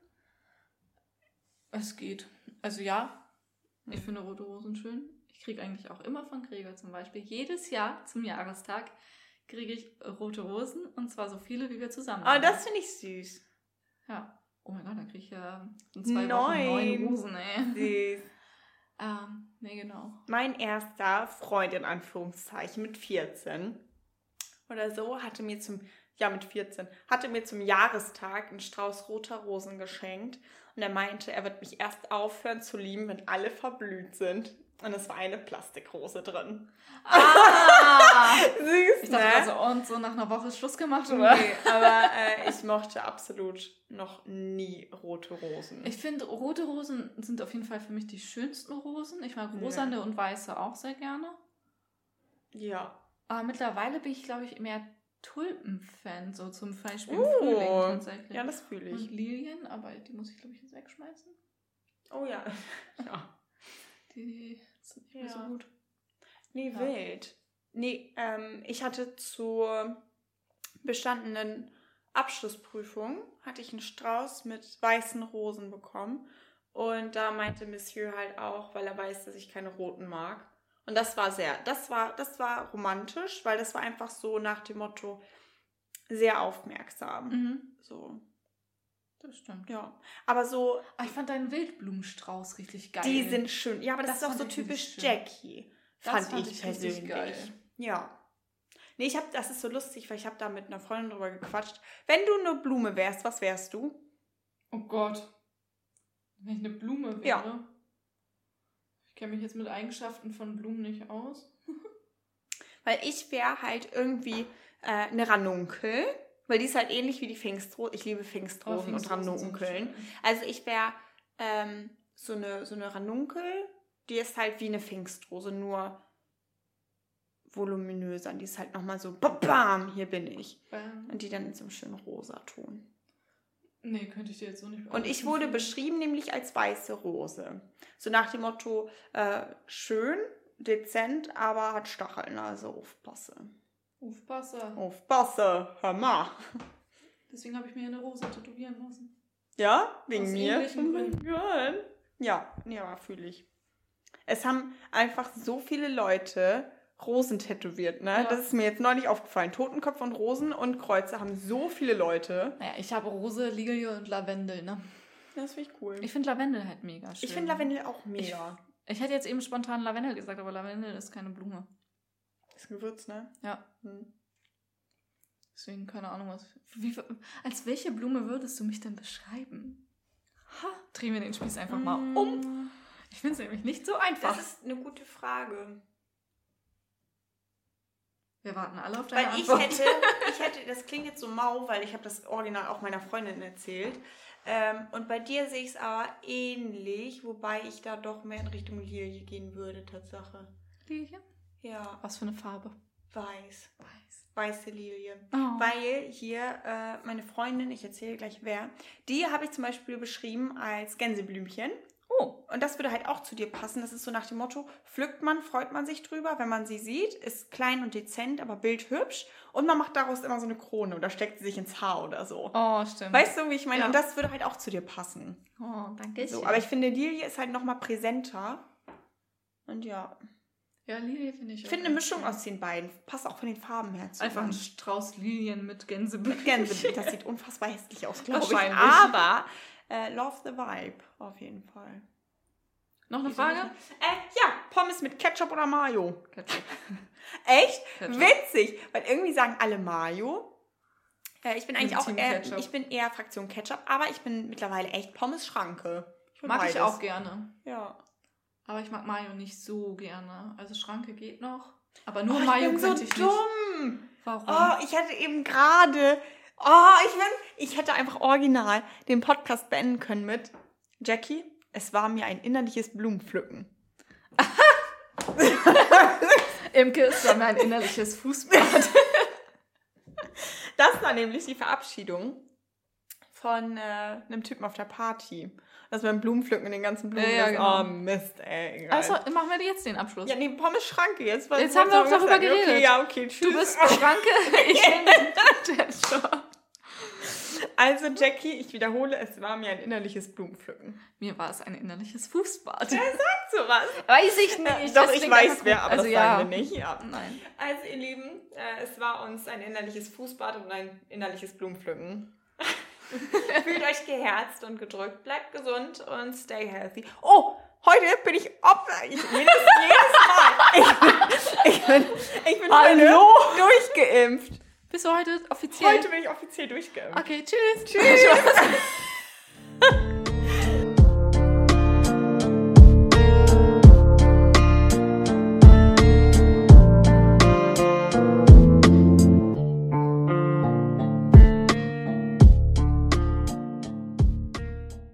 Es geht. Also ja, ich Hm. finde rote Rosen schön. Ich kriege eigentlich auch immer von Gregor zum Beispiel jedes Jahr zum Jahrestag kriege ich rote Rosen und zwar so viele, wie wir zusammen Ah, haben. das finde ich süß. Ja. Oh mein Gott, dann kriege ich ja in zwei Wochen Neun. neun Rosen, ey. Süß. Ähm, nee, genau. Mein erster Freund in Anführungszeichen mit 14 oder so hatte mir zum ja mit 14 hatte mir zum Jahrestag einen Strauß roter Rosen geschenkt und er meinte, er wird mich erst aufhören zu lieben, wenn alle verblüht sind. Und es war eine Plastikrose drin. Ah! Süß, Ich dachte ne? also, und so nach einer Woche ist Schluss gemacht, oder? Nee, aber äh, ich mochte absolut noch nie rote Rosen. Ich finde, rote Rosen sind auf jeden Fall für mich die schönsten Rosen. Ich mag rosane und weiße auch sehr gerne. ja. Aber mittlerweile bin ich, glaube ich, mehr Tulpen-Fan, so zum Beispiel Oh. Frühling tatsächlich. Ja, das fühle ich. und Lilien, aber die muss ich, glaube ich, jetzt wegschmeißen. Oh ja. ja. Die nicht mehr so Ja. gut. Nee, Ja. wild. Nee, ähm, ich hatte zur bestandenen Abschlussprüfung hatte ich einen Strauß mit weißen Rosen bekommen. Und da meinte Monsieur halt auch, weil er weiß, dass ich keine roten mag. Und das war sehr, das war, das war romantisch, weil das war einfach so nach dem Motto sehr aufmerksam. Mhm. So, Das stimmt. ja. Aber so, Ah, ich fand deinen Wildblumenstrauß richtig geil. die sind schön. Ja, aber das, Das ist auch so typisch. Jackie. Fand, fand ich, ich persönlich. geil. Ja. Nee, ich hab, das ist so lustig, weil ich habe da mit einer Freundin drüber gequatscht. Wenn du eine Blume wärst, was wärst du? Oh Gott. Wenn ich eine Blume wäre. Ja. Ich kenne mich jetzt mit Eigenschaften von Blumen nicht aus. Weil ich wäre halt irgendwie äh, eine Ranunkel. Weil die ist halt ähnlich wie die Pfingstrose. Ich liebe Pfingstrosen und Pfingstrosen sind Ranunkeln. schön. Also ich wäre ähm, so, eine, so eine Ranunkel, die ist halt wie eine Pfingstrose, nur voluminöser. Und die ist halt nochmal so, bam, bam, hier bin ich. Ähm, Und die dann in so einem schönen Rosaton. nee, könnte ich dir jetzt so nicht Und ich wurde beschrieben nämlich als weiße Rose. So nach dem Motto, äh, schön, dezent, aber hat Stacheln, also aufpasse. Aufpasse. Aufpasse, hör mal. Deswegen habe ich mir eine Rose tätowieren lassen. Ja, wegen Aus mir. Gott. Ja, ja, fühle ich. Es haben einfach so viele Leute Rosen tätowiert, ne? Ja. Das ist mir jetzt neulich aufgefallen. Totenköpfe und Rosen und Kreuze haben so viele Leute. Naja, ich habe Rose, Lilie und Lavendel, ne? Das finde ich cool. Ich finde Lavendel halt mega schön. Ich finde Lavendel auch mega. Ich hätte jetzt eben spontan Lavendel gesagt, aber Lavendel ist keine Blume. Ist ein Gewürz, ne? Ja. Hm. Deswegen keine Ahnung, was. Wie, als welche Blume würdest du mich denn beschreiben? Ha, drehen wir den Spieß einfach mal um. Ich finde es nämlich nicht so einfach. Das ist eine gute Frage. wir warten alle auf deine Weil ich Antwort. hätte, ich hätte, das klingt jetzt so mau, weil ich habe das Original auch meiner Freundin erzählt. Ähm, und bei dir sehe ich es aber ähnlich, wobei ich da doch mehr in Richtung Lilie gehen würde, Tatsache. Lilie? Ja, Was für eine Farbe? weiß. Weiß. Weiße Lilie. Oh. Weil hier äh, meine Freundin, ich erzähle gleich wer, die habe ich zum Beispiel beschrieben als Gänseblümchen. Oh. Und das würde halt auch zu dir passen. Das ist so nach dem Motto, pflückt man, freut man sich drüber, wenn man sie sieht, ist klein und dezent, aber bildhübsch. Und man macht daraus immer so eine Krone oder steckt sie sich ins Haar oder so. Oh, stimmt. Weißt du, wie ich meine? Ja. Und das würde halt auch zu dir passen. Oh, danke. So, aber ich finde, Lilie ist halt nochmal präsenter. Und ja, ja, Lilie finde ich ich finde eine Mischung schön. aus den beiden. Passt auch von den Farben her zusammen. Einfach ein Strauß Lilien mit Gänseblümchen. Gänseblümchen. Das sieht unfassbar hässlich aus, glaube ich. Aber äh, love the vibe, auf jeden Fall. Noch eine Frage? Äh, ja, Pommes mit Ketchup oder Mayo? Ketchup. Echt? Ketchup. Witzig, weil irgendwie sagen alle Mayo. Äh, ich bin eigentlich auch eher, Ketchup. ich bin eher Fraktion Ketchup, aber ich bin mittlerweile echt Pommes-Schranke. Mag ich beides. auch gerne. Ja. Aber ich mag Mayo nicht so gerne. Also Schranke geht noch. Aber nur oh, Mayo ich bin so könnte ich nicht. dumm. Warum? Oh, ich hätte eben gerade. Oh, ich bin. Ich hätte einfach original den Podcast beenden können mit Jackie. Es war mir ein innerliches Blumenpflücken. Imke ist dann mein innerliches Fußbad. Das war nämlich die Verabschiedung von äh, einem Typen auf der Party. Das beim Blumenpflücken in den ganzen Blumen. Ja, ja, genau. Oh, Mist, ey. Egal. Also machen wir jetzt den Abschluss. ja, nee, Pommes Schranke jetzt. Jetzt haben wir doch darüber sagen? Okay, geredet. ja, okay, tschüss. Du bist Schranke, ich bin der. Also, Jackie, ich wiederhole, es war mir ein innerliches Blumenpflücken. Mir war es ein innerliches Fußbad. Sag sowas. Weiß ich nicht. Doch, das ich weiß wer, aber also, das ja. sagen wir nicht. Ja. Nein. Also, ihr Lieben, äh, es war uns ein innerliches Fußbad und ein innerliches Blumenpflücken. Fühlt euch geherzt und gedrückt, bleibt gesund und stay healthy. Oh, heute bin ich Opfer. Ich, jedes, jedes Mal. Ich, ich bin, ich bin Hallo? durchgeimpft. Bist du heute offiziell? Heute bin ich offiziell durchgeimpft. Okay, tschüss. Tschüss.